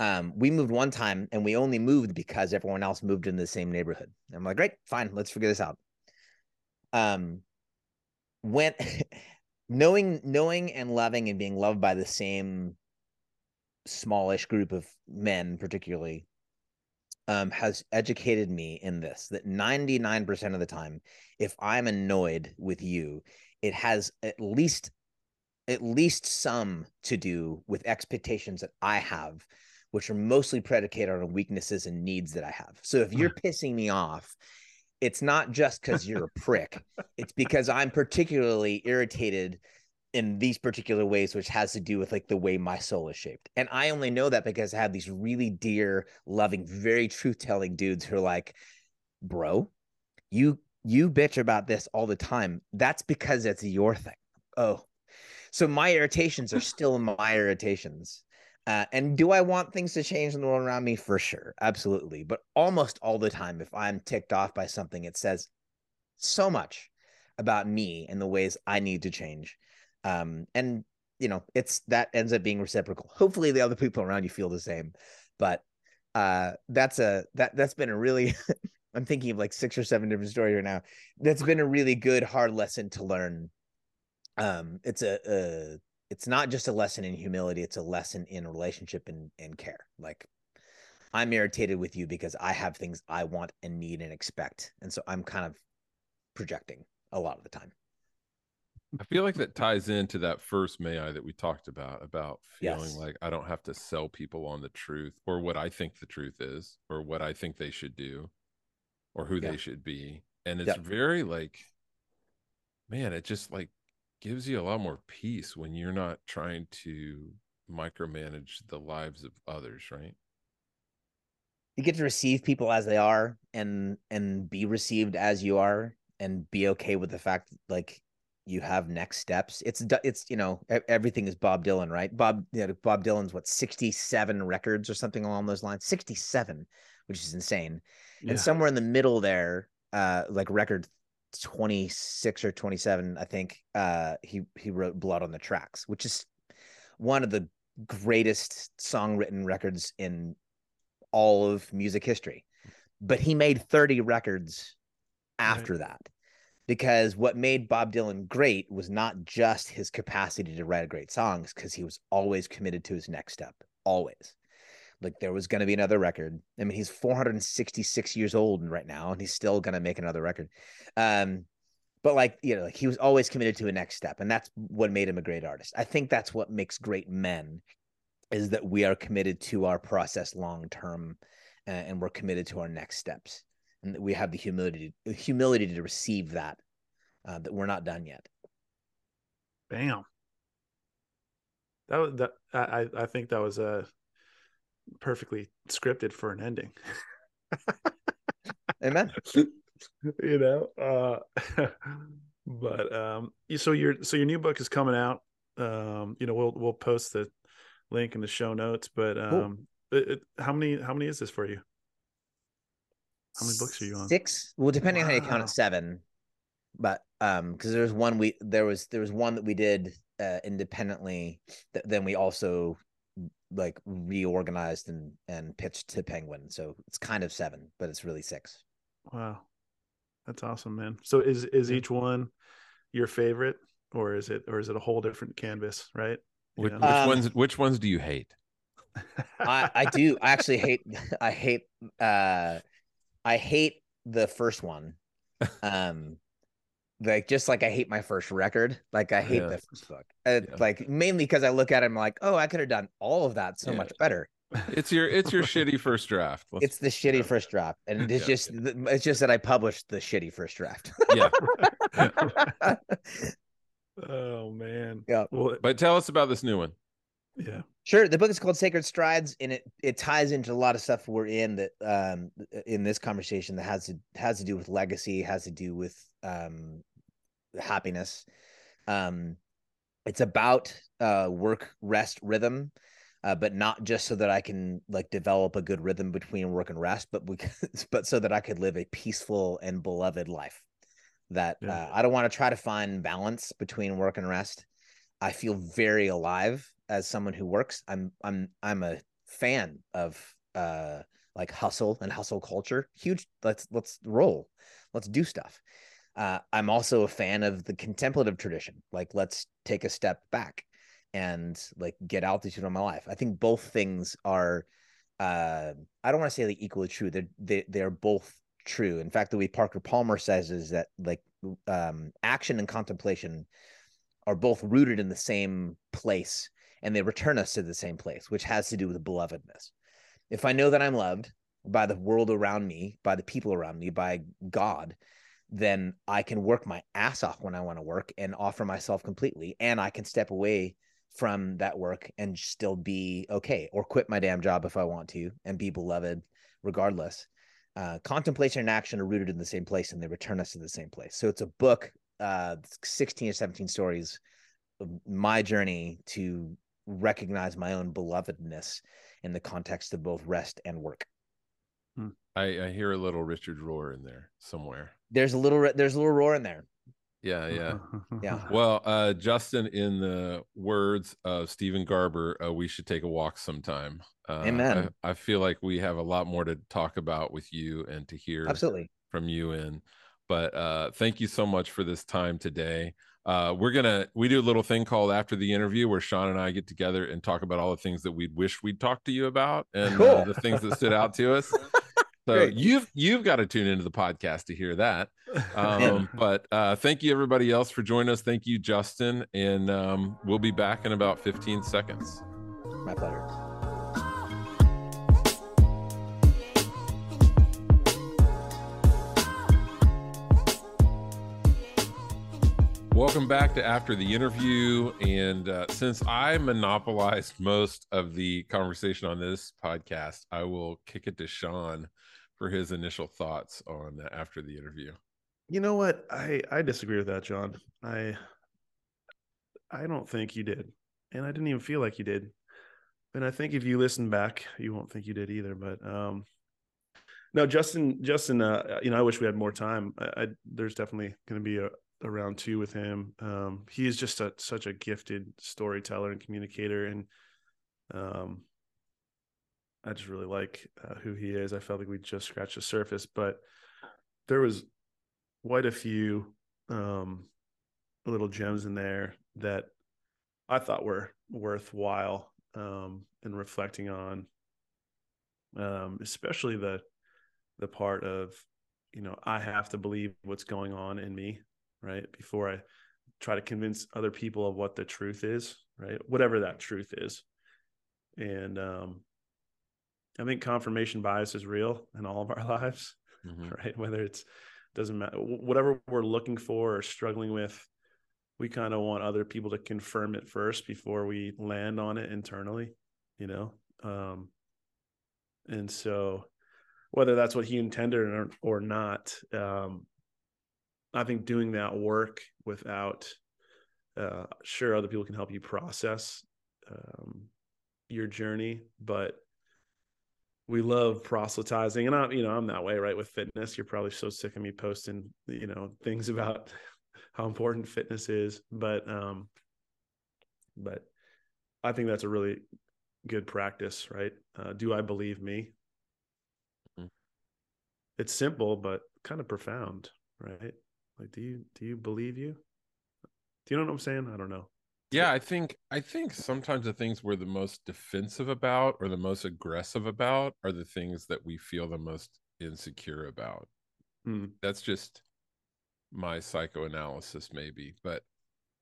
Um, we moved one time, and we only moved because everyone else moved in the same neighborhood. And I'm like, great, fine, let's figure this out. Um, when knowing knowing and loving and being loved by the same smallish group of men, particularly um, has educated me in this that 99% of the time, if I'm annoyed with you, it has at least at least some to do with expectations that I have, which are mostly predicated on weaknesses and needs that I have. So if you're pissing me off, it's not just because you're a prick. It's because I'm particularly irritated in these particular ways, which has to do with like the way my soul is shaped. And I only know that because I have these really dear, loving, very truth telling dudes who are like, bro, you you bitch about this all the time. That's because it's your thing. Oh. So my irritations are still my irritations. Uh, and do I want things to change in the world around me? For sure. Absolutely. But almost all the time, if I'm ticked off by something, it says so much about me and the ways I need to change um and you know it's that ends up being reciprocal. Hopefully the other people around you feel the same but uh that's a that that's been a really i'm thinking of like six or seven different stories right now. That's been a really good hard lesson to learn. Um it's a, a it's not just a lesson in humility it's a lesson in relationship and and care. Like i'm irritated with you because i have things i want and need and expect and so i'm kind of projecting a lot of the time I feel like that ties into that first may I that we talked about about feeling Yes. like I don't have to sell people on the truth or what I think the truth is or what I think they should do or who Yeah. they should be. And it's Yeah. very like man, it just like gives you a lot more peace when you're not trying to micromanage the lives of others, right? you get to receive people as they are and and be received as you are and be okay with the fact like you have next steps it's it's you know everything is bob dylan right? Bob you know, bob dylan's what 67 records or something along those lines? 67 which is insane. Yeah. and somewhere in the middle there uh like record 26 or 27 i think uh he he wrote blood on the tracks which is one of the greatest song written records in all of music history. But he made 30 records after right. that because what made Bob Dylan great was not just his capacity to write great songs because he was always committed to his next step always. Like there was going to be another record. I mean he's 466 years old right now and he's still going to make another record. Um but like you know like he was always committed to a next step and that's what made him a great artist. I think that's what makes great men is that we are committed to our process long term uh, and we're committed to our next steps and that we have the humility humility to receive that uh, that we're not done yet. Bam. That was that i i think that was a perfectly scripted for an ending. Amen. You know uh but um so your so your new book is coming out um you know we'll we'll post the link in the show notes but um cool. it, it, how many how many is this for you how many books are you on six well depending wow. on how you count it seven but um because there's one we there was there was one that we did uh independently that then we also like reorganized and and pitched to penguin so it's kind of seven but it's really six wow that's awesome, man. So is is each one your favorite, or is it or is it a whole different canvas, right? Which, which um, ones which ones do you hate? I I do. I actually hate I hate uh I hate the first one. Um like just like I hate my first record. Like I hate yeah. the first book. Uh, yeah. Like mainly because I look at it, I'm like, oh, I could have done all of that so yeah. much better it's your it's your shitty first draft. Let's, it's the shitty yeah. first draft, and it's yeah. just it's just that I published the shitty first draft. yeah. oh man. Yeah. Well, but tell us about this new one. Yeah. Sure. The book is called Sacred Strides, and it it ties into a lot of stuff we're in that um in this conversation that has to has to do with legacy, has to do with um happiness. Um, it's about uh work rest rhythm uh, but not just so that I can like develop a good rhythm between work and rest, but because, but so that I could live a peaceful and beloved life. That yeah. uh, I don't want to try to find balance between work and rest. I feel very alive as someone who works. I'm I'm I'm a fan of uh like hustle and hustle culture. Huge. Let's let's roll. Let's do stuff. Uh, I'm also a fan of the contemplative tradition. Like let's take a step back and like get altitude on my life. I think both things are uh I don't want to say like equally true. They're they they're both true. In fact, the way Parker Palmer says is that like um action and contemplation are both rooted in the same place and they return us to the same place, which has to do with belovedness. If I know that I'm loved by the world around me, by the people around me, by God, then I can work my ass off when I want to work and offer myself completely. And I can step away from that work and still be okay or quit my damn job if I want to and be beloved regardless. Uh, contemplation and action are rooted in the same place and they return us to the same place. So it's a book, uh, 16 or 17 stories of my journey to recognize my own belovedness in the context of both rest and work. Hmm. I, I hear a little Richard Rohr in there somewhere. There's a little, there's a little Rohr in there. Yeah, yeah, yeah. Well, uh, Justin, in the words of Steven Garber, uh, we should take a walk sometime. Uh, Amen. I, I, feel like we have a lot more to talk about with you and to hear absolutely from you. And but uh, thank you so much for this time today. Uh, we're gonna we do a little thing called after the interview where Sean and I get together and talk about all the things that we'd wish we'd talk to you about and uh, the things that stood out to us. So Great. you've you've got to tune into the podcast to hear that. Um, but uh, thank you everybody else for joining us. Thank you, Justin, and um, we'll be back in about 15 seconds. My pleasure. Welcome back to After the Interview. And uh, since I monopolized most of the conversation on this podcast, I will kick it to Sean for his initial thoughts on After the Interview. You know what? I I disagree with that, John. I I don't think you did, and I didn't even feel like you did. And I think if you listen back, you won't think you did either. But um, no, Justin, Justin, uh, you know, I wish we had more time. I, I there's definitely going to be a, a, round two with him. Um, he is just a, such a gifted storyteller and communicator, and um, I just really like uh, who he is. I felt like we just scratched the surface, but there was quite a few um, little gems in there that I thought were worthwhile um, and reflecting on, um, especially the the part of you know I have to believe what's going on in me, right? Before I try to convince other people of what the truth is, right? Whatever that truth is, and um, I think confirmation bias is real in all of our lives, mm-hmm. right? Whether it's doesn't matter whatever we're looking for or struggling with we kind of want other people to confirm it first before we land on it internally you know um and so whether that's what he intended or, or not um i think doing that work without uh sure other people can help you process um your journey but we love proselytizing and I'm, you know i'm that way right with fitness. You're probably so sick of me posting you know things about how important fitness is but um but i think that's a really good practice right? Uh, do i believe me? Mm-hmm. it's simple but kind of profound right like do you do you believe you do you know what i'm saying i don't know yeah i think i think sometimes the things we're the most defensive about or the most aggressive about are the things that we feel the most insecure about mm. that's just my psychoanalysis maybe but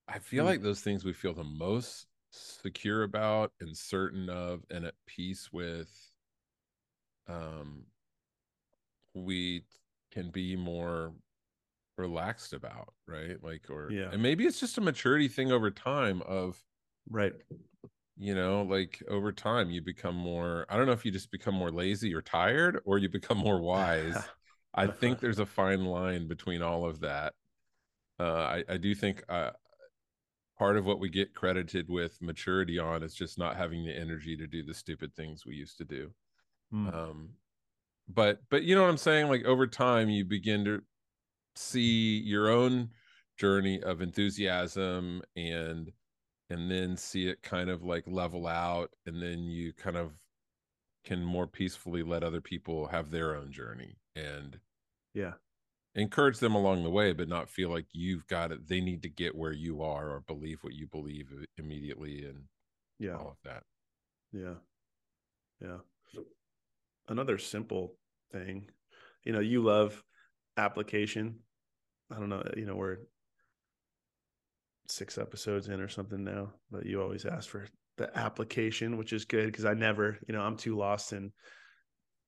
i feel mm. like those things we feel the most secure about and certain of and at peace with um we can be more relaxed about right? Like or yeah. and maybe it's just a maturity thing over time of right. you know like over time you become more i don't know if you just become more lazy or tired or you become more wise. I think there's a fine line between all of that. Uh i i do think uh part of what we get credited with maturity on is just not having the energy to do the stupid things we used to do. Mm. um but but you know what i'm saying? Like over time you begin to see your own journey of enthusiasm and and then see it kind of like level out and then you kind of can more peacefully let other people have their own journey and yeah. encourage them along the way but not feel like you've got it they need to get where you are or believe what you believe immediately and yeah. all of that. Yeah. Yeah. Another simple thing you know you love application. I don't know, you know, we're six episodes in or something now, but you always ask for the application, which is good because I never, you know, I'm too lost in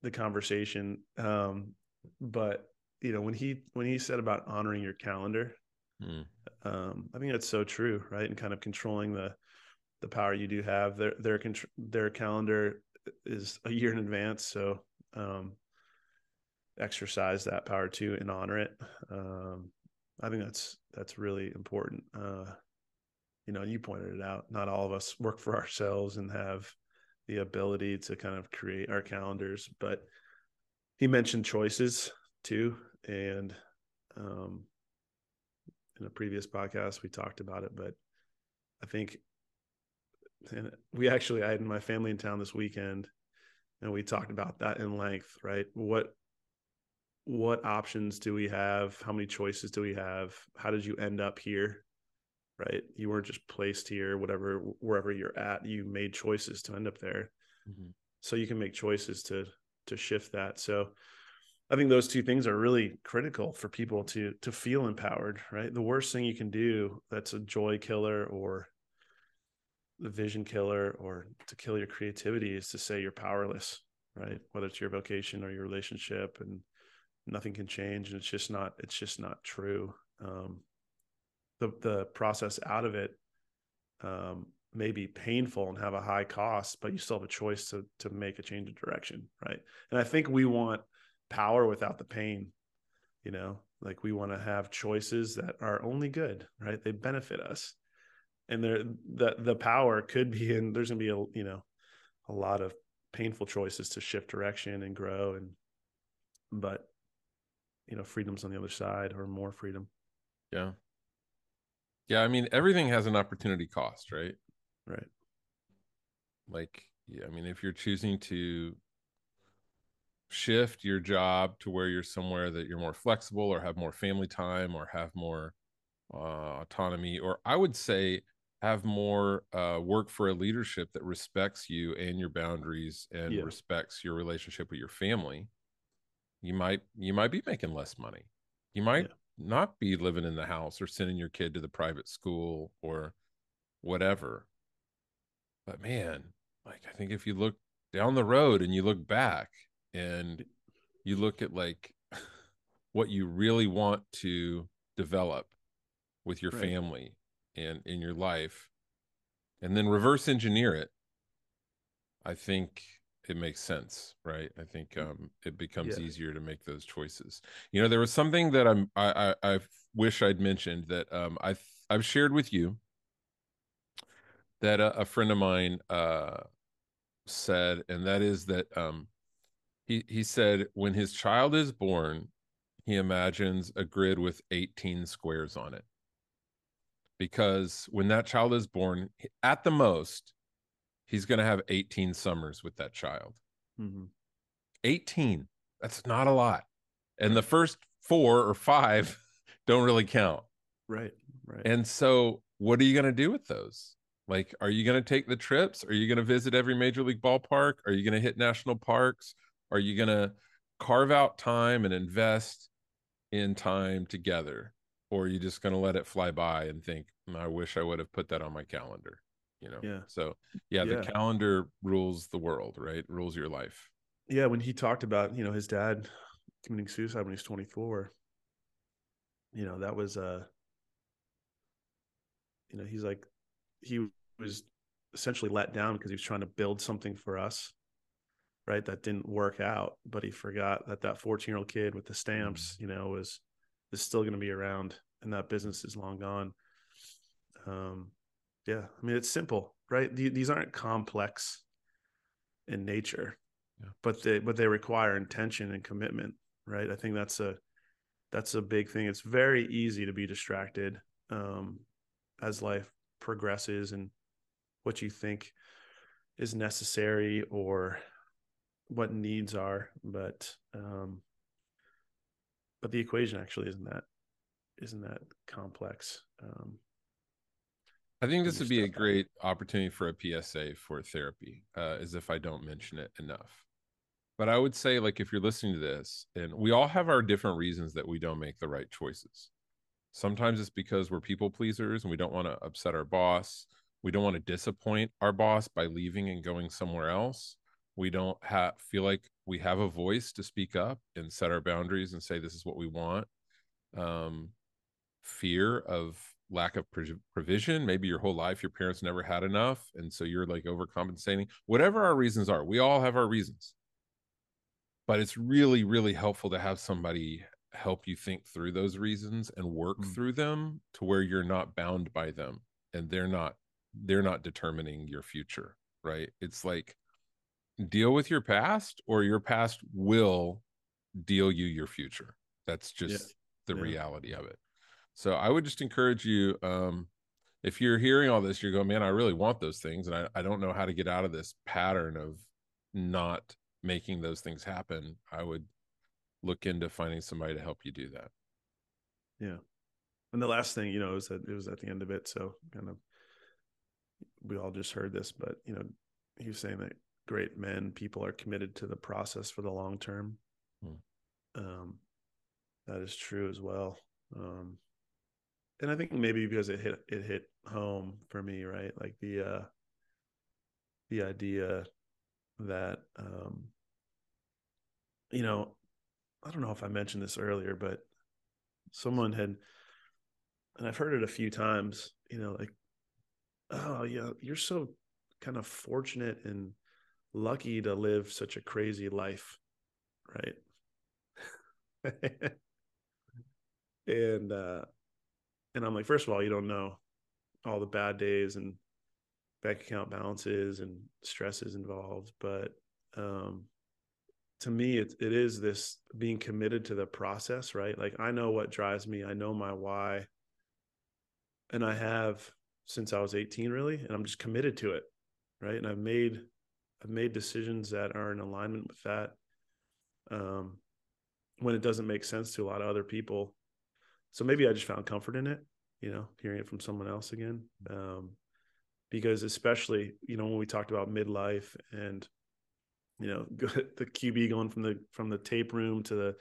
the conversation. Um, but you know, when he when he said about honoring your calendar, mm. um, I think that's so true, right? And kind of controlling the the power you do have. Their their their calendar is a year in advance, so um, exercise that power too and honor it. Um, I think that's that's really important. Uh, you know, you pointed it out. Not all of us work for ourselves and have the ability to kind of create our calendars, but he mentioned choices too, and um, in a previous podcast we talked about it. But I think, and we actually I had my family in town this weekend, and we talked about that in length. Right, what what options do we have? How many choices do we have? How did you end up here? Right. You weren't just placed here, whatever, wherever you're at, you made choices to end up there. Mm-hmm. So you can make choices to, to shift that. So I think those two things are really critical for people to, to feel empowered, right? The worst thing you can do that's a joy killer or the vision killer or to kill your creativity is to say you're powerless, right? Whether it's your vocation or your relationship and, nothing can change and it's just not it's just not true um the the process out of it um, may be painful and have a high cost, but you still have a choice to to make a change of direction, right? And I think we want power without the pain, you know, like we want to have choices that are only good, right? They benefit us, and there the the power could be in. There's gonna be a you know a lot of painful choices to shift direction and grow, and but you know freedom's on the other side or more freedom. Yeah. Yeah, I mean everything has an opportunity cost, right? Right. Like, yeah, I mean, if you're choosing to shift your job to where you're somewhere that you're more flexible or have more family time or have more uh, autonomy, or I would say have more uh, work for a leadership that respects you and your boundaries and Yeah. respects your relationship with your family, you might you might be making less money. You might Yeah. not be living in the house or sending your kid to the private school or whatever. But man, like I think if you look down the road and you look back and you look at like what you really want to develop with your Right. family and in your life and then reverse engineer it i think it makes sense right? I think um it becomes Yeah. easier to make those choices. You know there was something that i'm i i, I wish i'd mentioned that um i've i've shared with you that a, a friend of mine uh said and that is that um he he said when his child is born he imagines a grid with 18 squares on it. Because when that child is born at the most he's going to have 18 summers with that child. Mhm. 18 that's not a lot. And the first four or five don't really count. Right. Right. and so what are you going to do with those? Like are you going to take the trips? Are you going to visit every major league ballpark? Are you going to hit national parks? Are you going to carve out time and invest in time together? Or are you just going to let it fly by and think "Mm, i wish i would have put that on my calendar you know Yeah. so yeah, Yeah. the calendar rules the world right rules your life yeah, when he talked about, you know, his dad committing suicide when he was 24, you know, that was uh you know, he's like he was essentially let down because he was trying to build something for us, right? That didn't work out, but he forgot that that 14-year-old kid with the stamps, you know, was is still going to be around and that business is long gone. Um yeah, I mean it's simple, right? These aren't complex in nature Yeah. but they but they require intention and commitment right i think that's a that's a big thing it's very easy to be distracted um as life progresses and what you think is necessary or what needs are but um but the equation actually isn't that isn't that complex um I think this would be a great opportunity for a PSA for therapy, uh, as if I don't mention it enough. But I would say, like, if you're listening to this, and we all have our different reasons that we don't make the right choices. Sometimes it's because we're people pleasers and we don't want to upset our boss. We don't want to disappoint our boss by leaving and going somewhere else. We don't have feel like we have a voice to speak up and set our boundaries and say this is what we want. Um, fear of lack of provision. Maybe your whole life your parents never had enough, and so you're like overcompensating. Whatever our reasons are, we all have our reasons. But it's really, really helpful to have somebody help you think through those reasons and work Mm. through them to where you're not bound by them and they're not they're not determining your future right it's like deal with your past or your past will deal you your future that's just the Yeah. reality of it so i would just encourage you um if you're hearing all this you're going man i really want those things and i, I don't know how to get out of this pattern of not making those things happen i would look into finding somebody to help you do that Yeah. and the last thing you know is that it was at the end of it so kind of we all just heard this but you know he was saying that great men people are committed to the process for the long term Hmm. um that is true as well um and i think maybe because it hit it hit home for me right like the uh the idea that um you know i don't know if i mentioned this earlier but someone had and I've heard it a few times, you know, like, oh yeah, you're so kind of fortunate and lucky to live such a crazy life, right? and uh and I'm like, first of all, you don't know all the bad days and bank account balances and stresses involved, but um to me it, it is this being committed to the process right? Like i know what drives me. I know my why. And i have since i was 18 really and i'm just committed to it right? And i've made i've made decisions that are in alignment with that. Um when it doesn't make sense to a lot of other people so maybe i just found comfort in it you know hearing it from someone else again um because especially you know when we talked about midlife and you know the QB going from the from the tape room to the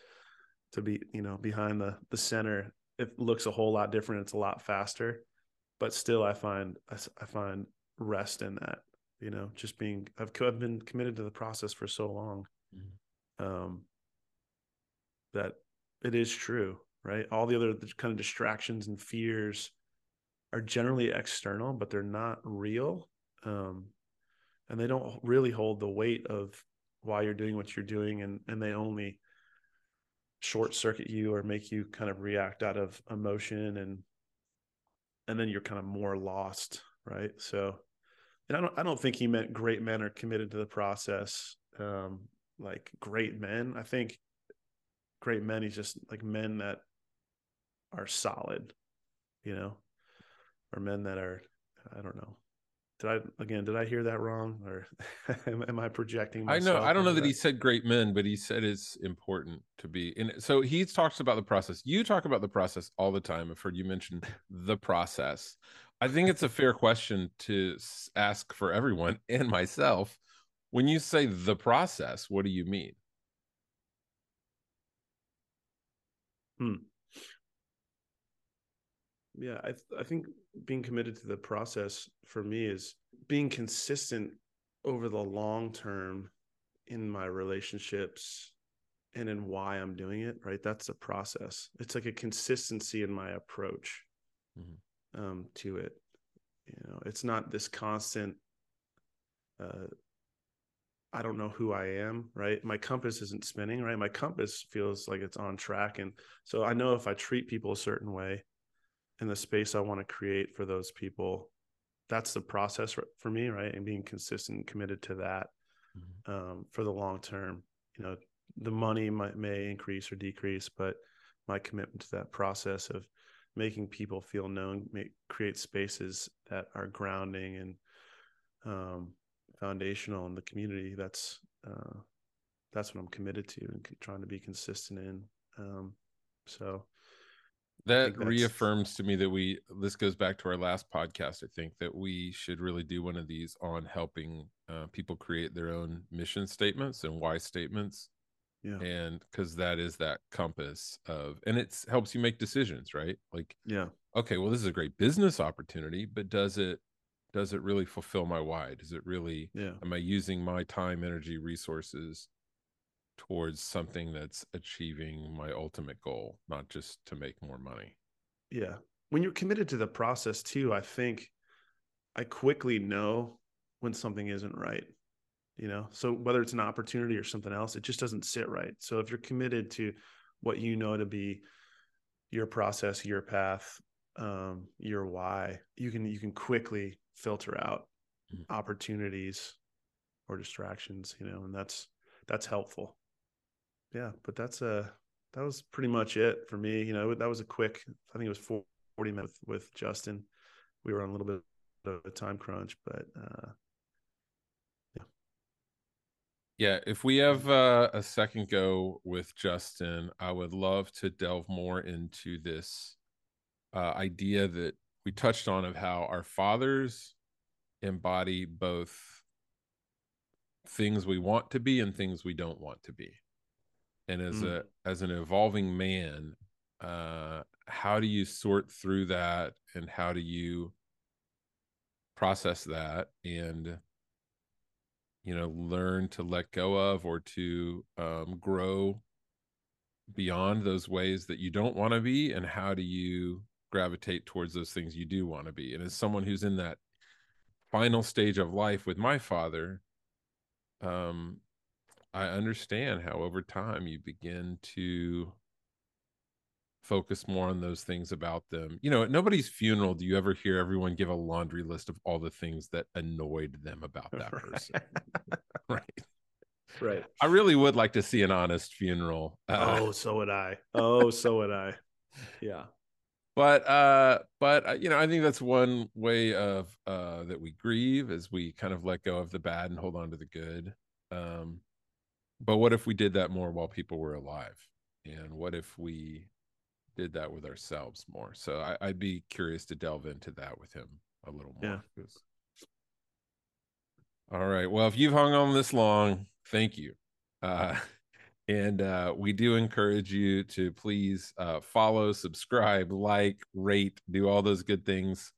to be you know behind the the center it looks a whole lot different. It's a lot faster. But still I find I find rest in that you know just being I've, I've been committed to the process for so long mm-hmm. um that it is true right? All the other kind of distractions and fears are generally external but they're not real um and they don't really hold the weight of why you're doing what you're doing and and they only short circuit you or make you kind of react out of emotion and and then you're kind of more lost right? So and i don't i don't think he meant great men are committed to the process um like great men. I think great men he's just like men that are solid you know or men that are i don't know did I again? Did I hear that wrong, or am, am I projecting? I know. I don't know that, that he said great men, but he said it's important to be. And so he talks about the process. You talk about the process all the time. I've heard you mention the process. I think it's a fair question to ask for everyone and myself. When you say the process, what do you mean? Hmm yeah i th- i think being committed to the process for me is being consistent over the long term in my relationships and in why i'm doing it right that's the process it's like a consistency in my approach mm-hmm. um, to it you know it's not this constant uh, I don't know who I am, right? My compass isn't spinning, right? My compass feels like it's on track. And so I know if I treat people a certain way, in the space I want to create for those people. That's the process for me, right? And being consistent and committed to that mm-hmm. um, for the long term. You know, the money might may increase or decrease, but my commitment to that process of making people feel known, make create spaces that are grounding and um, foundational in the community. That's uh, that's what I'm committed to and trying to be consistent in. Um, so that reaffirms to me that we this goes back to our last podcast i think that we should really do one of these on helping uh, people create their own mission statements and why statements. Yeah. And because that is that compass of and it helps you make decisions right? Like yeah. Okay well this is a great business opportunity but does it does it really fulfill my why? Does it really yeah. am i using my time energy resources towards something that's achieving my ultimate goal, not just to make more money. Yeah. When you're committed to the process too, I think I quickly know when something isn't right. You know, so whether it's an opportunity or something else, it just doesn't sit right. So if you're committed to what you know to be your process, your path, um, your why, you can you can quickly filter out mm-hmm. opportunities or distractions, you know, and that's that's helpful yeah, but that's a uh, that was pretty much it for me. You know, that was a quick. I think it was forty minutes with, with Justin. We were on a little bit of a time crunch, but uh, yeah. Yeah, if we have uh, a second go with Justin, I would love to delve more into this uh, idea that we touched on of how our fathers embody both things we want to be and things we don't want to be and as mm. a as an evolving man uh how do you sort through that and how do you process that and you know learn to let go of or to um, grow beyond those ways that you don't want to be and how do you gravitate towards those things you do want to be. And as someone who's in that final stage of life with my father, um, I understand how over time you begin to focus more on those things about them. You know, at nobody's funeral do you ever hear everyone give a laundry list of all the things that annoyed them about that person. right. Right. I really would like to see an honest funeral. Uh, oh, so would I. Oh, so would I. Yeah. But uh but uh, you know, I think that's one way of uh that we grieve as we kind of let go of the bad and hold on to the good. Um but what if we did that more while people were alive? And what if we did that with ourselves more. So I, would be curious to delve into that with him a little more. Yeah. All right. Well, if you've hung on this long, thank you. Uh, and uh, we do encourage you to please uh, follow, subscribe, like, rate, do all those good things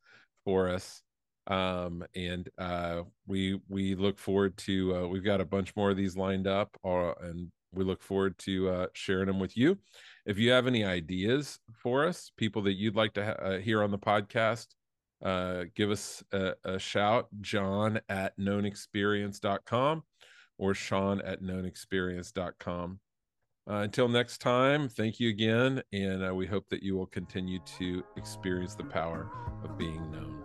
for us. Um, and uh, we we look forward to uh, we've got a bunch more of these lined up, uh, and we look forward to uh, sharing them with you. If you have any ideas for us, people that you'd like to ha- uh, hear on the podcast, uh, give us a, a, shout, John at knownexperience.com or Sean at knownexperience.com. Uh, until next time, thank you again. And we hope that you will continue to experience the power of being known.